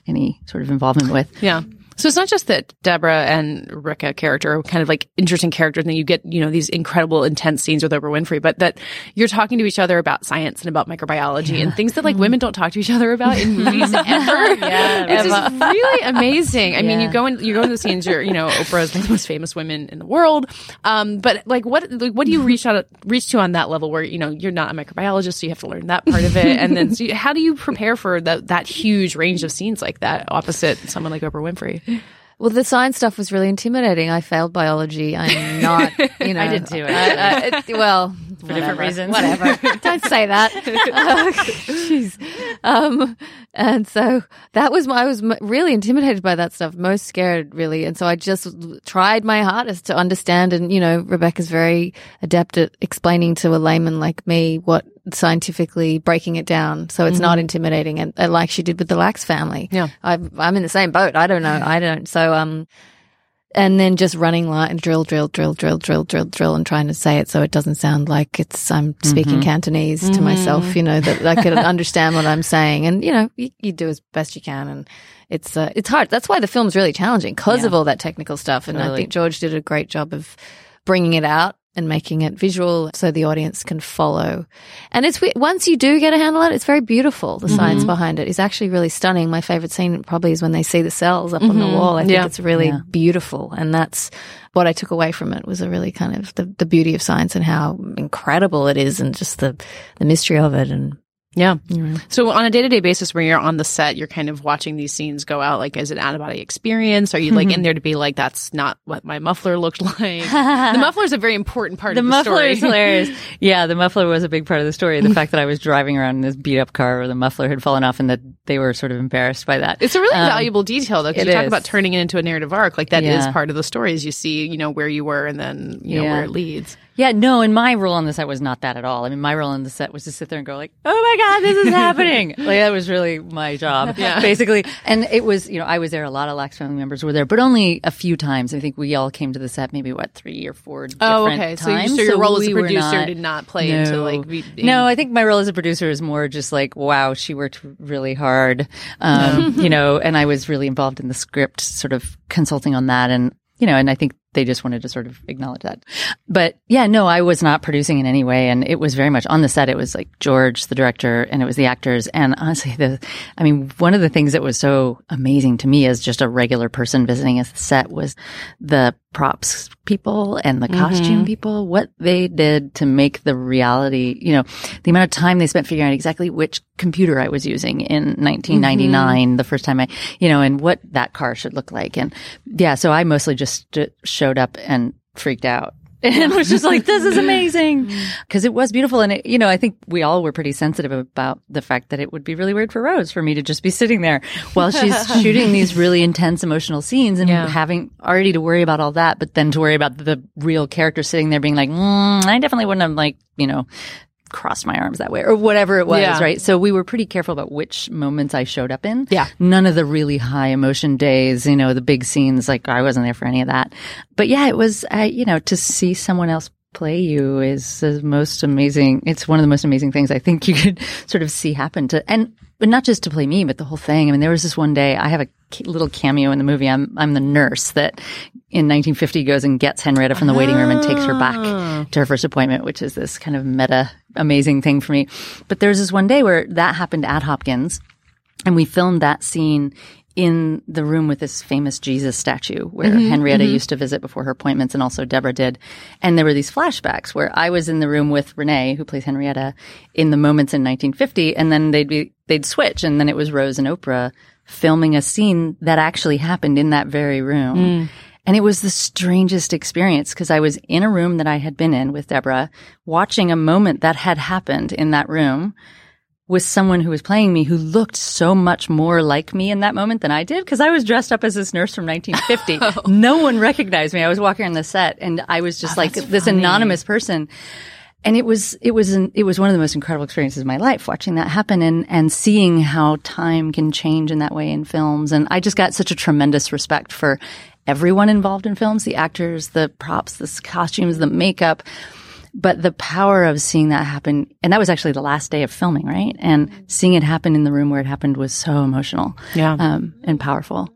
any sort of involvement with.
Yeah. So it's not just that Deborah and Ricka character are kind of like interesting characters and you get, you know, these incredible intense scenes with Oprah Winfrey, but that you're talking to each other about science and about microbiology and things that like women don't talk to each other about in movies ever. yeah. It's just really amazing. I mean, you go in, you go into the scenes, you're, you know, Oprah is one of the most famous women in the world. Um, but like what, like, what do you reach out, reach to on that level where, you know, you're not a microbiologist, so you have to learn that part of it. And then so you, how do you prepare for that, that huge range of scenes like that opposite someone like Oprah Winfrey?
Well, the science stuff was really intimidating. I failed biology. I'm not, you know.
I did too,
I- I- it- well,
For different reasons.
Whatever. Don't say that. Uh, Jeez. Um, and so that was my, I was really intimidated by that stuff, most scared really. And so I just tried my hardest to understand. And, you know, Rebecca's very adept at explaining to a layman like me what scientifically breaking it down so it's not intimidating and, and like she did with the Lacks family.
Yeah.
I'm, I'm in the same boat. I don't know. I don't so um and then just running line drill drill drill drill drill drill drill and trying to say it so it doesn't sound like it's i'm speaking cantonese to myself you know that i could understand what i'm saying. And you know you, you do as best you can and it's uh, it's hard. That's why the film's really challenging because of all that technical stuff. And i think george did a great job of bringing it out and making it visual so the audience can follow. And it's once you do get a handle on it, it's very beautiful. The science mm-hmm. behind it is actually really stunning. My favorite scene probably is when they see the cells up on the mm-hmm. wall. I think
Yeah.
it's really
Yeah.
beautiful, and that's what I took away from it was a really kind of the, the beauty of science and how incredible it is, and just the the mystery of it. And
Yeah. So on a day to day basis, when you're on the set, you're kind of watching these scenes go out. Like, is it out of body experience? Are you like in there to be like, that's not what my muffler looked like? the muffler is a very important part of
the
of the
muffler
story.
is hilarious. Yeah, the muffler was a big part of the story. The fact that I was driving around in this beat up car where the muffler had fallen off and that they were sort of embarrassed by that.
It's a really
Um,
valuable detail, though. 'cause
it
you talk
is.
about turning it into a narrative arc. Like that is
Yeah.
part of the story. Is you see, you know, where you were, and then you know where it leads.
Yeah, no, and my role on the set was not that at all. I mean, my role on the set was to sit there and go like, "Oh my god, this is happening!" like that was really my job,
Yeah.
basically. And it was, you know, I was there. A lot of Lacks family members were there, but only a few times. I think we all came to the set maybe what three or four.
Oh, okay. So you- so your role as a producer
not-
did not play into, like, be-
no, I think my role as a producer is more just like, wow, she worked really hard, um, you know, and I was really involved in the script, sort of consulting on that, and you know, and I think they just wanted to sort of acknowledge that. But yeah, no, I was not producing in any way, and it was very much on the set. It was like George, the director, and it was the actors, and honestly, the, I mean, one of the things that was so amazing to me as just a regular person visiting a set was the props people and the mm-hmm. costume people, what they did to make the reality, you know, the amount of time they spent figuring out exactly which computer I was using in 1999, mm-hmm. the first time I, you know, and what that car should look like. And yeah, so I mostly just st- showed up and freaked out. And was just like, this is amazing. Cause it was beautiful. And it, you know, I think we all were pretty sensitive about the fact that it would be really weird for Rose for me to just be sitting there while she's shooting these really intense emotional scenes and
Yeah.
having already to worry about all that, but then to worry about the real character sitting there being like, mm, I definitely wouldn't have like, you know, crossed my arms that way or whatever it was,
Yeah.
right? So we were pretty careful about which moments I showed up in.
Yeah.
None of the really high emotion days, you know, the big scenes, like I wasn't there for any of that. But yeah, it was, uh, you know, to see someone else play you is the most amazing. It's one of the most amazing things I think you could sort of see happen to, and but not just to play me, but the whole thing. I mean, there was this one day I have a little cameo in the movie. I'm I'm the nurse that in 1950 goes and gets Henrietta from the waiting room and takes her back ah. to her first appointment, which is this kind of meta amazing thing for me. But there's this one day where that happened at Hopkins, and we filmed that scene in the room with this famous Jesus statue where mm-hmm, Henrietta mm-hmm. used to visit before her appointments and also Deborah did. And there were these flashbacks where I was in the room with Renee, who plays Henrietta, in the moments in 1950, and then they'd be, they'd switch. And then it was Rose and Oprah filming a scene that actually happened in that very room. Mm. And it was the strangest experience because I was in a room that I had been in with Deborah, watching a moment that had happened in that room with someone who was playing me who looked so much more like me in that moment than I did because I was dressed up as this nurse from 1950. No one recognized me. I was walking on the set and I was just oh, like this anonymous person. And it was, it was, an, it was one of the most incredible experiences of my life watching that happen and, and seeing how time can change in that way in films. And I just got such a tremendous respect for everyone involved in films, the actors, the props, the costumes, the makeup. But the power of seeing that happen, and that was actually the last day of filming, right? And seeing it happen in the room where it happened was so emotional,
Yeah.
um, and powerful.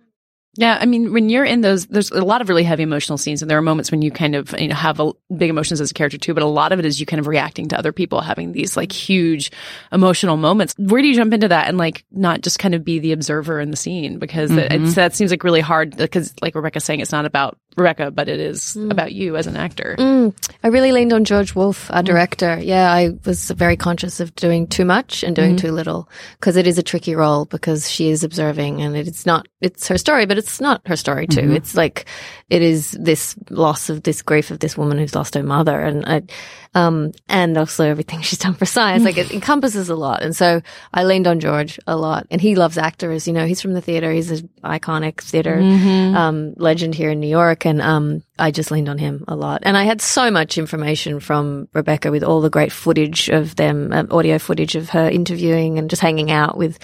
Yeah, I mean, when you're in those, there's a lot of really heavy emotional scenes, and there are moments when you kind of you know have a, big emotions as a character too. But a lot of it is you kind of reacting to other people having these like huge emotional moments. Where do you jump into that and like not just kind of be the observer in the scene because that- it's, that seems like really hard because like Rebecca's saying, it's not about Rebecca, but it is about you as an actor.
Mm. I really leaned on George Wolfe, our director. Yeah, I was very conscious of doing too much and doing
Mhm.
too little because it is a tricky role because she is observing and it's not, it's her story, but it's not her story too.
Mhm.
It's like, it is this loss of this grief of this woman who's lost her mother and I, um, and also everything she's done for science. Like it encompasses a lot. And so I leaned on George a lot and he loves actors. You know, he's from the theater. He's an iconic theater,
Mhm.
um, legend here in New York. And, um, I just leaned on him a lot. And I had so much information from Rebecca with all the great footage of them, um, audio footage of her interviewing and just hanging out with,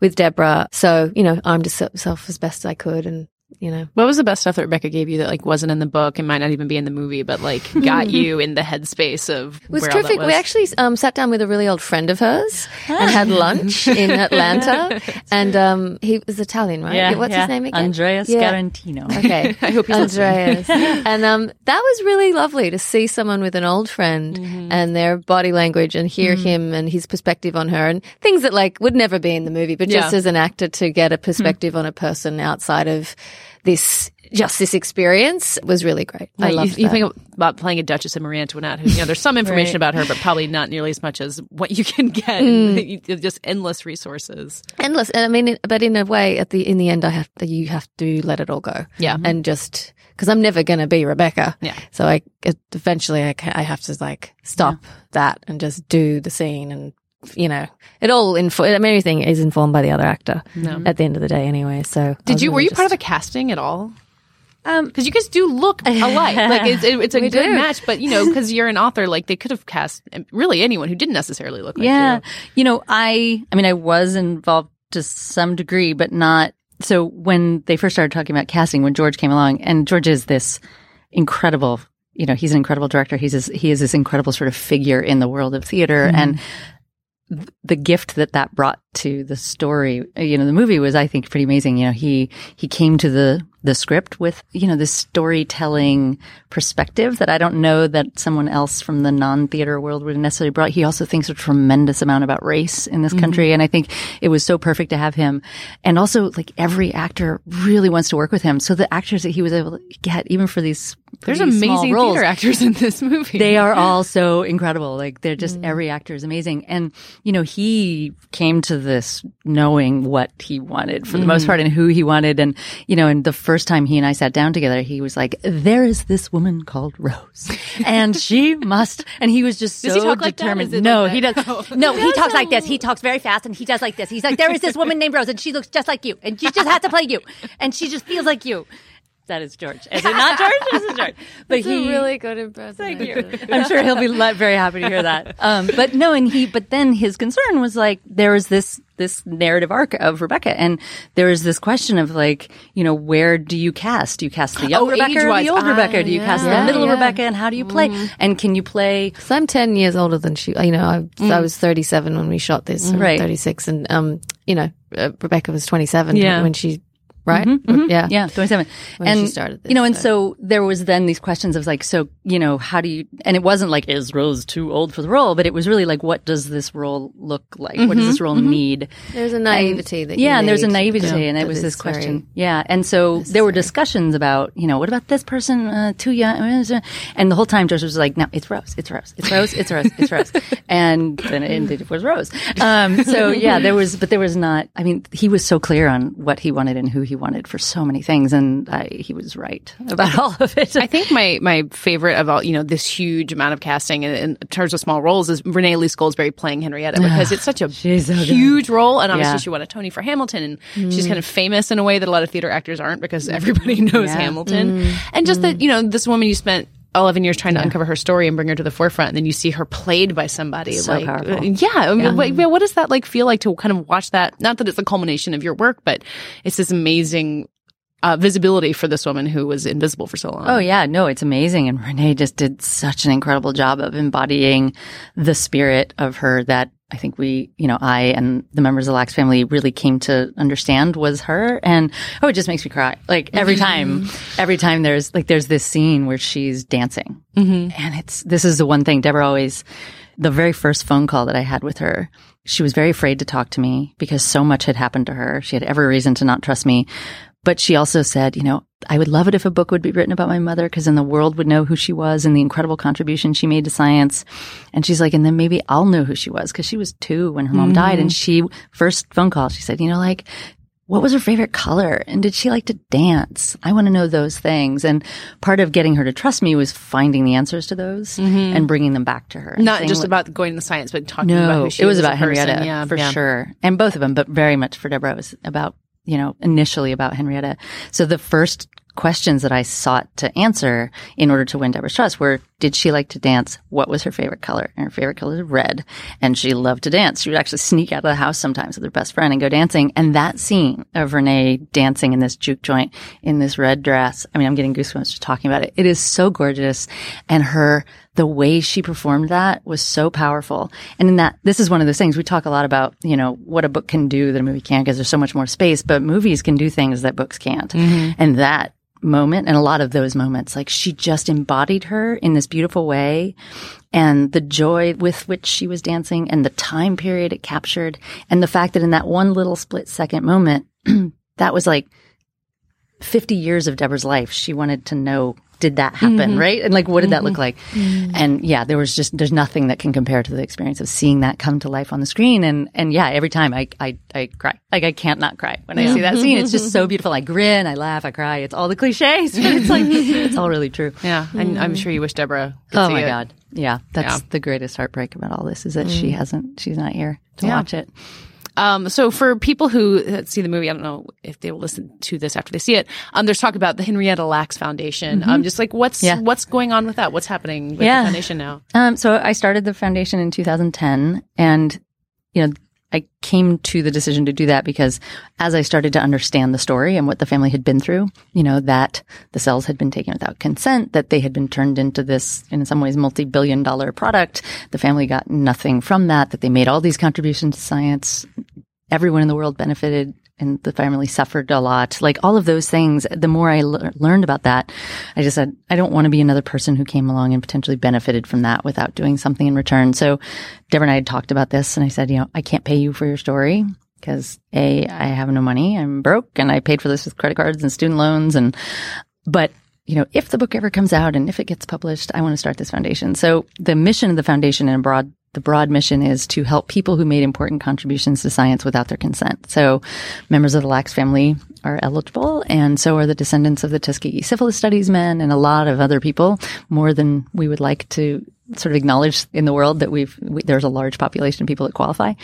with Deborah. So, you know, armed myself as best I could and, you know.
What was the best stuff that Rebecca gave you that like wasn't in the book and might not even be in the movie, but like got you in the headspace of
It was
where all that
terrific. We actually um, sat down with a really old friend of hers and had lunch in Atlanta. and um, he was Italian, right?
Yeah,
What's
yeah.
his name again?
Andreas Garantino.
Okay.
I hope he's
Andreas. and um, that was really lovely to see someone with an old friend
Mm-hmm.
and their body language and hear him and his perspective on her and things that like would never be in the movie, but just as an actor to get a perspective on a person outside of this just this experience was really great. I love
you, you think about playing a Duchess of Marie Antoinette, who you know there's some information
Right.
about her, but probably not nearly as much as what you can get.
Mm.
Just endless resources.
endless. And I mean, but in a way, at the in the end, I have to, you have to let it all go.
Yeah.
and just because I'm never going to be Rebecca.
Yeah.
So I eventually I I have to like stop that and just do the scene and. You know, it all info. I mean, everything is informed by the other actor
No.
at the end of the day, anyway. So,
Did you were
really
you part of
just-
a casting at all?
Um,
Because you guys do look alike. Like it's, it- it's a good
do.
match, but you know, because you're an author, like they could have cast really anyone who didn't necessarily look like
yeah.
you.
You know, I, I mean, I was involved to some degree, but not. So when they first started talking about casting, when George came along, and George is this incredible, you know, he's an incredible director. He's this, he is this incredible sort of figure in the world of theater, and th- the gift that that brought to the story, you know, the movie was, I think, pretty amazing. You know, he he came to the the script with, you know, this storytelling perspective that I don't know that someone else from the non theater world would have necessarily brought. He also thinks a tremendous amount about race in this mm-hmm. country, and I think it was so perfect to have him. And also, like every actor really wants to work with him. So the actors that he was able to get, even for these
There's amazing
roles,
theater actors in this movie.
they are all so incredible. Like they're just mm. every actor is amazing. And you know, he came to this knowing what he wanted for the most
Mm.
part and who he wanted. And you know, and the first time he and I sat down together, he was like, "There is this woman called Rose, and she must." And he was just
Does
so
he talk like that?
determined.
It
no,
like
he does. No, he talks like this. He talks very fast and he does like this. He's like, "There is this woman named Rose, and she looks just like you, and she just has to play you, and she just feels like you." That is George. Is it not George? This is George. But
That's
he
a really good impression.
Thank you. I'm sure he'll be le- very happy to hear that. Um, but no, and he, but then his concern was like, there was this, this narrative arc of Rebecca. And there was this question of like, you know, where do you cast? Do you cast the young
Oh,
Rebecca or
age-wise.
the old
Ah,
Rebecca? Do you cast
yeah.
the middle
Yeah.
Rebecca? And how do you play? And can you play?
So I'm 10 years older than she, you know, I, I was 37 when we shot this, I'm
Right.
36. And, um, you know, uh, Rebecca was 27
Yeah.
when she, right?
Mhm.
Yeah.
Yeah, 27.
When
and
she started this,
you know, and
so.
so there was then these questions of like, so, you know, how do you, and it wasn't like, is Rose too old for the role? But it was really like, what does this role look like? What does this role need?
There's a naivety that you
yeah, and there's a naivety,
yeah,
and it was this question. Yeah, and so there were discussions about, you know, what about this person uh, too young? And the whole time, Joseph was like, no, it's Rose, it's Rose, it's Rose, it's Rose, it's Rose, and then it ended it was Rose. Um, so yeah, there was, but there was not. I mean, he was so clear on what he wanted and who he wanted for so many things, and I, he was right about all of it.
I think my my favorite of all, you know, this huge amount of casting in, in terms of small roles is Renee Elise Goldsberry playing Henrietta because it's such a
so
huge role, and obviously
Yeah.
she won a Tony for Hamilton, and mm. she's kind of famous in a way that a lot of theater actors aren't because everybody knows
Yeah.
Hamilton, mm. and just that mm. you know this woman you spent. 11 years trying to uncover her story and bring her to the forefront and then you see her played by somebody
So
like
powerful.
uh, yeah, I mean, what, what does that like feel like to kind of watch that? Not that it's a culmination of your work but it's this amazing uh, visibility for this woman who was invisible for so long
Oh yeah, no, it's amazing. And Renee just did such an incredible job of embodying the spirit of her that I think we, you know, I and the members of the Lacks family really came to understand was her. And oh, it just makes me cry. Like every time, every time there's like, there's this scene where she's dancing. And it's, this is the one thing Deborah always, the very first phone call that I had with her, she was very afraid to talk to me because so much had happened to her. She had every reason to not trust me. But she also said, you know, I would love it if a book would be written about my mother because then the world would know who she was and the incredible contribution she made to science. And she's like, and then maybe I'll know who she was because she was two when her mom died. And mm-hmm. she, first phone call, she said, you know, like, what was her favorite color? And did she like to dance? I want to know those things. And part of getting her to trust me was finding the answers to those mm-hmm. and bringing them back to her.
Not just about going to science, but talking about
no,
who she
was.
it was
about. Henrietta
Yeah,
for
yeah.
sure, and both of them, but very much for Deborah it was about you know initially about Henrietta. So the first questions that I sought to answer in order to win Deborah's trust were: Did she like to dance? What was her favorite color? And her favorite color is red, and she loved to dance. She would actually sneak out of the house sometimes with her best friend and go dancing. And that scene of Renee dancing in this juke joint in this red dress. I mean, I'm getting goosebumps just talking about it. It is so gorgeous, and her the way she performed that was so powerful. And in that, this is one of those things we talk a lot about, you know, what a book can do that a movie can't because there's so much more space, but movies can do things that books can't. Mm-hmm. And that moment and a lot of those moments, like she just embodied her in this beautiful way and the joy with which she was dancing and the time period it captured and the fact that in that one little split second moment, that was like 50 years of Deborah's life. She wanted to know, did that happen? Mm-hmm. Right. And like, what did that look mm-hmm. like? Mm. And yeah, there was just, there's nothing that can compare to the experience of seeing that come to life on the screen. And, and yeah, every time I, I, I cry. Like I can't not cry when I see that scene. It's just so mm-hmm. beautiful. I grin, I laugh, I cry. It's all the cliches, but it's like, it's all really true.
Yeah, and I'm sure you wish Deborah could
Oh
see
my
it.
God. Yeah. That's
Yeah.
the greatest heartbreak about all this is that she mm. hasn't, she's not here to
Yeah.
watch it.
Um, so for people who see the movie, I don't know if they will listen to this after they see it. Um, there's talk about the Henrietta Lacks Foundation. Um, just like what's
Yeah.
what's going on with that? What's happening with
Yeah.
the foundation now?
Um, so I started the foundation in 2010 and, you know, I came to the decision to do that because as I started to understand the story and what the family had been through, you know, that the cells had been taken without consent, that they had been turned into this, in some ways, multi-billion dollar product. The family got nothing from that, that they made all these contributions to science. Everyone in the world benefited and the family suffered a lot. Like all of those things, the more I lear- learned about that, I just said, I don't want to be another person who came along and potentially benefited from that without doing something in return. So Deborah and I had talked about this and I said, you know, I can't pay you for your story because A, I have no money. I'm broke and I paid for this with credit cards and student loans. And, but you know, if the book ever comes out and if it gets published, I want to start this foundation. So the mission of the foundation in a broad the broad mission is to help people who made important contributions to science without their consent. So members of the Lacks family are eligible and so are the descendants of the Tuskegee syphilis studies men and a lot of other people more than we would like to sort of acknowledge in the world that we've we, there's a large population of people that qualify.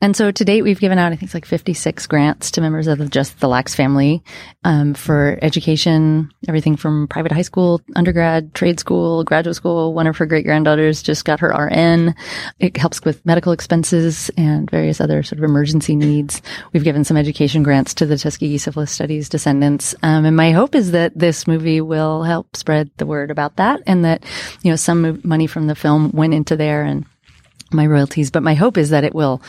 And so to date we've given out I think it's like 56 grants to members of just the Lacks family um, for education, everything from private high school, undergrad, trade school, graduate school. One of her great granddaughters just got her RN. It helps with medical expenses and various other sort of emergency needs. We've given some education grants to the Tuskegee Syphilis Studies descendants. Um, and my hope is that this movie will help spread the word about that and that, you know, some money from the film went into there and my royalties. But my hope is that it will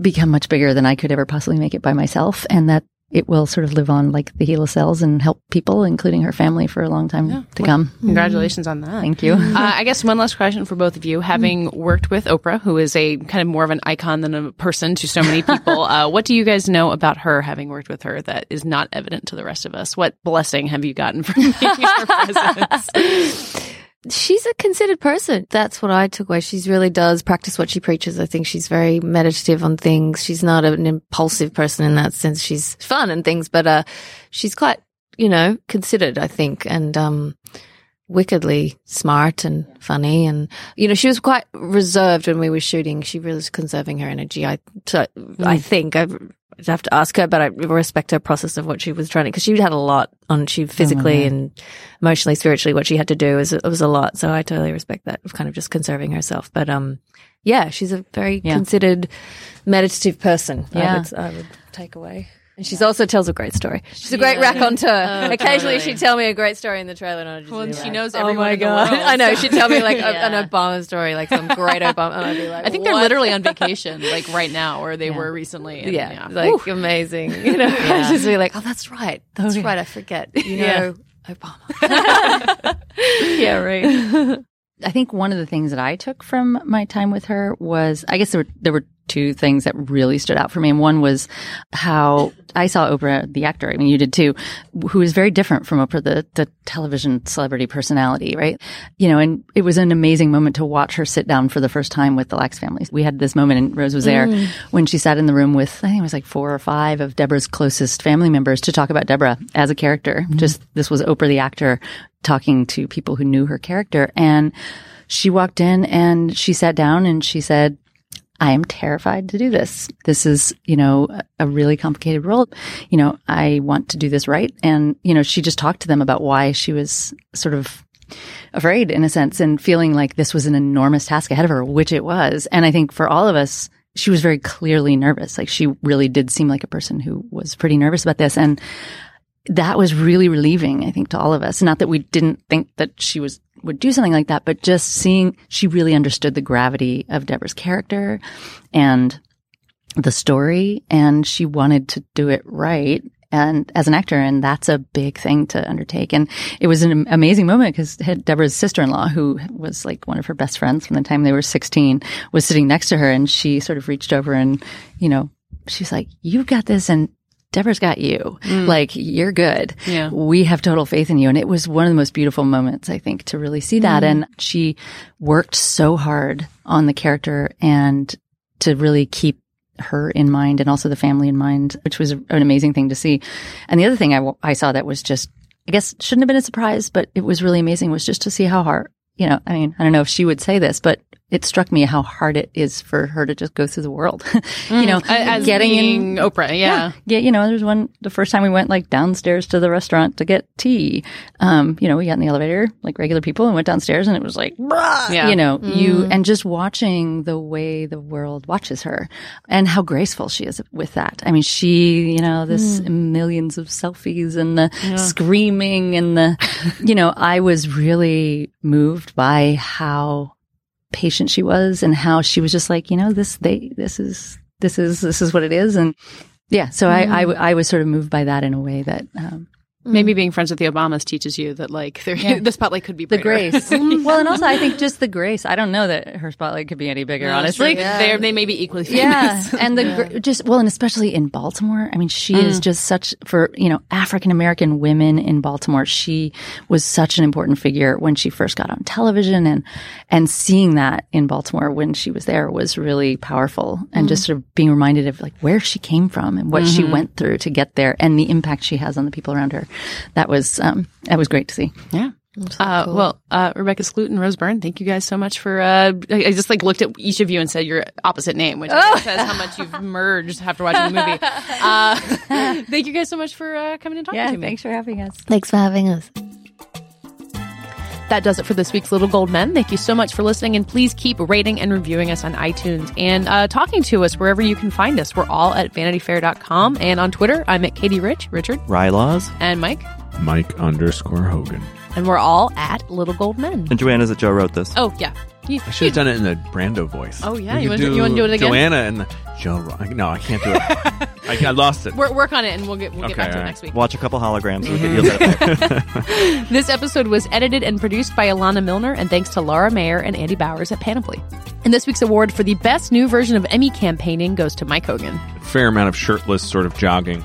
become much bigger than I could ever possibly make it by myself and that it will sort of live on like the HeLa cells and help people, including her family, for a long time to come.
Congratulations on that.
Thank you.
Uh, I guess one last question for both of you. Having worked with Oprah, who is a kind of more of an icon than a person to so many people, uh, what do you guys know about her, having worked with her, that is not evident to the rest of us? What blessing have you gotten from being her presence?
she's a considered person. That's what I took away. She really does practice what she preaches. I think she's very meditative on things. She's not an impulsive person in that sense. She's fun and things, but uh, she's quite, you know, considered, I think, and um, wickedly smart and funny. And, you know, she was quite reserved when we were shooting. She really was conserving her energy. I, I think I, I'd have to ask her, but I respect her process of what she was trying to, because she had a lot on, she physically and emotionally, spiritually, what she had to do was, it was a lot. So I totally respect that of kind of just conserving herself. But, um, yeah, she's a very
Yeah.
considered meditative person. I
Yeah.
would, I would take away. And she's also tells a great story. She's a great raconteur. Oh, Occasionally she'd tell me a great story in the trailer and I'd just
Well,
be
she
like,
knows
oh
everyone
my
in the
God.
world,
I know.
so-
She'd tell me like a-
Yeah.
an Obama story, like some great Obama. And I'd be like,
I think they're literally on vacation, like right now, or they were recently. and
yeah, like amazing. You know, I'd just be like, oh, that's right. That's right. I forget. You know, Obama.
yeah, right. I think one of the things that I took from my time with her was, I guess there were, there were two things that really stood out for me. And one was how I saw Oprah, the actor. I mean, you did too, who is very different from Oprah, the, the television celebrity personality, right? You know, and it was an amazing moment to watch her sit down for the first time with the Lacks family. We had this moment and Rose was there
Mm.
when she sat in the room with, I think it was like four or five of Deborah's closest family members to talk about Deborah as a character. Just this was Oprah, the actor, talking to people who knew her character. And she walked in and she sat down and she said, I am terrified to do this. This is, you know, a- really complicated role. You know, I want to do this right. And, you know, she just talked to them about why she was sort of afraid in a sense and feeling like this was an enormous task ahead of her, which it was. And I think for all of us, she was very clearly nervous. Like she really did seem like a person who was pretty nervous about this. And that was really relieving, I think, to all of us. Not that we didn't think that she was would do something like that, but just seeing she really understood the gravity of Deborah's character and the story, and she wanted to do it right. And as an actor, and that's a big thing to undertake. And it was an amazing moment because Deborah's sister-in-law, who was like one of her best friends from the time they were 16, was sitting next to her and she sort of reached over and, you know, she's like, you've got this and Deborah's got you. Mm. Like, you're good.
Yeah.
We have total faith in you. And it was one of the most beautiful moments, I think, to really see that. Mm. And she worked so hard on the character and to really keep her in mind and also the family in mind, which was an amazing thing to see. And the other thing I, w- I saw that was just, I guess shouldn't have been a surprise, but it was really amazing was just to see how hard, you know, I mean, I don't know if she would say this, but it struck me how hard it is for her to just go through the world. you know,
Mm, as
getting
being
in
Oprah, yeah.
yeah, you know, there's one the first time we went like downstairs to the restaurant to get tea. Um, you know, we got in the elevator like regular people and went downstairs and it was like, Bruh,
Yeah.
you know, you
Mm.
and just watching the way the world watches her and how graceful she is with that. I mean, she, you know, this millions of selfies and the screaming and the, you know, I was really moved by how patient she was and how she was just like, you know, this, they, this is, this is, this is what it is. And yeah, so I I was sort of moved by that in a way that, um,
Maybe mm-hmm. being friends with the Obamas teaches you that like there,
Yeah.
the spotlight could be
the grace. Mm-hmm. well, and also I think just the grace. I don't know that her spotlight could be any bigger,
Yeah,
honestly.
true. They they may be equally famous.
Yeah, and the gr just well, and especially in Baltimore. I mean, she is mm. just such for you know African American women in Baltimore. She was such an important figure when she first got on television, and and seeing that in Baltimore when she was there was really powerful, and just mm. sort of being reminded of like where she came from and what she mm-hmm. went through to get there, and the impact she has on the people around her. That was um, that was great to see.
Yeah. Uh, Well, uh, Rebecca Skloot and Rose Byrne, thank you guys so much for. Uh, I I just like looked at each of you and said your opposite name, which I guess says how much you've merged after watching the movie. Uh, thank you guys so much for uh, coming and talking
Yeah,
to me.
thanks for having us.
Thanks for having us.
That does it for this week's Little Gold Men. Thank you so much for listening, and please keep rating and reviewing us on iTunes and uh, talking to us wherever you can find us. We're all at vanityfair.com and on Twitter. I'm at Katey Rich, Richard,
Rylaws.
and Mike,
Mike underscore Hogan.
and we're all at Little Gold Men.
And Joanna's that Joe wrote this.
Oh yeah, you,
I should have done it in the Brando voice.
Oh, yeah? You
could
wanna do- you wanna do it again?
Joanna and the Joe. No, I can't do it. I, I lost it.
Work, work on it, and we'll get we'll get
Okay,
back to it next week.
Watch a couple holograms. We'll get you'll get it back.
This episode was edited and produced by Alana Milner, and thanks to Laura Mayer and Andy Bowers at Panoply. And this week's award for the best new version of Emmy campaigning goes to Mike Hogan.
Fair amount of shirtless sort of jogging.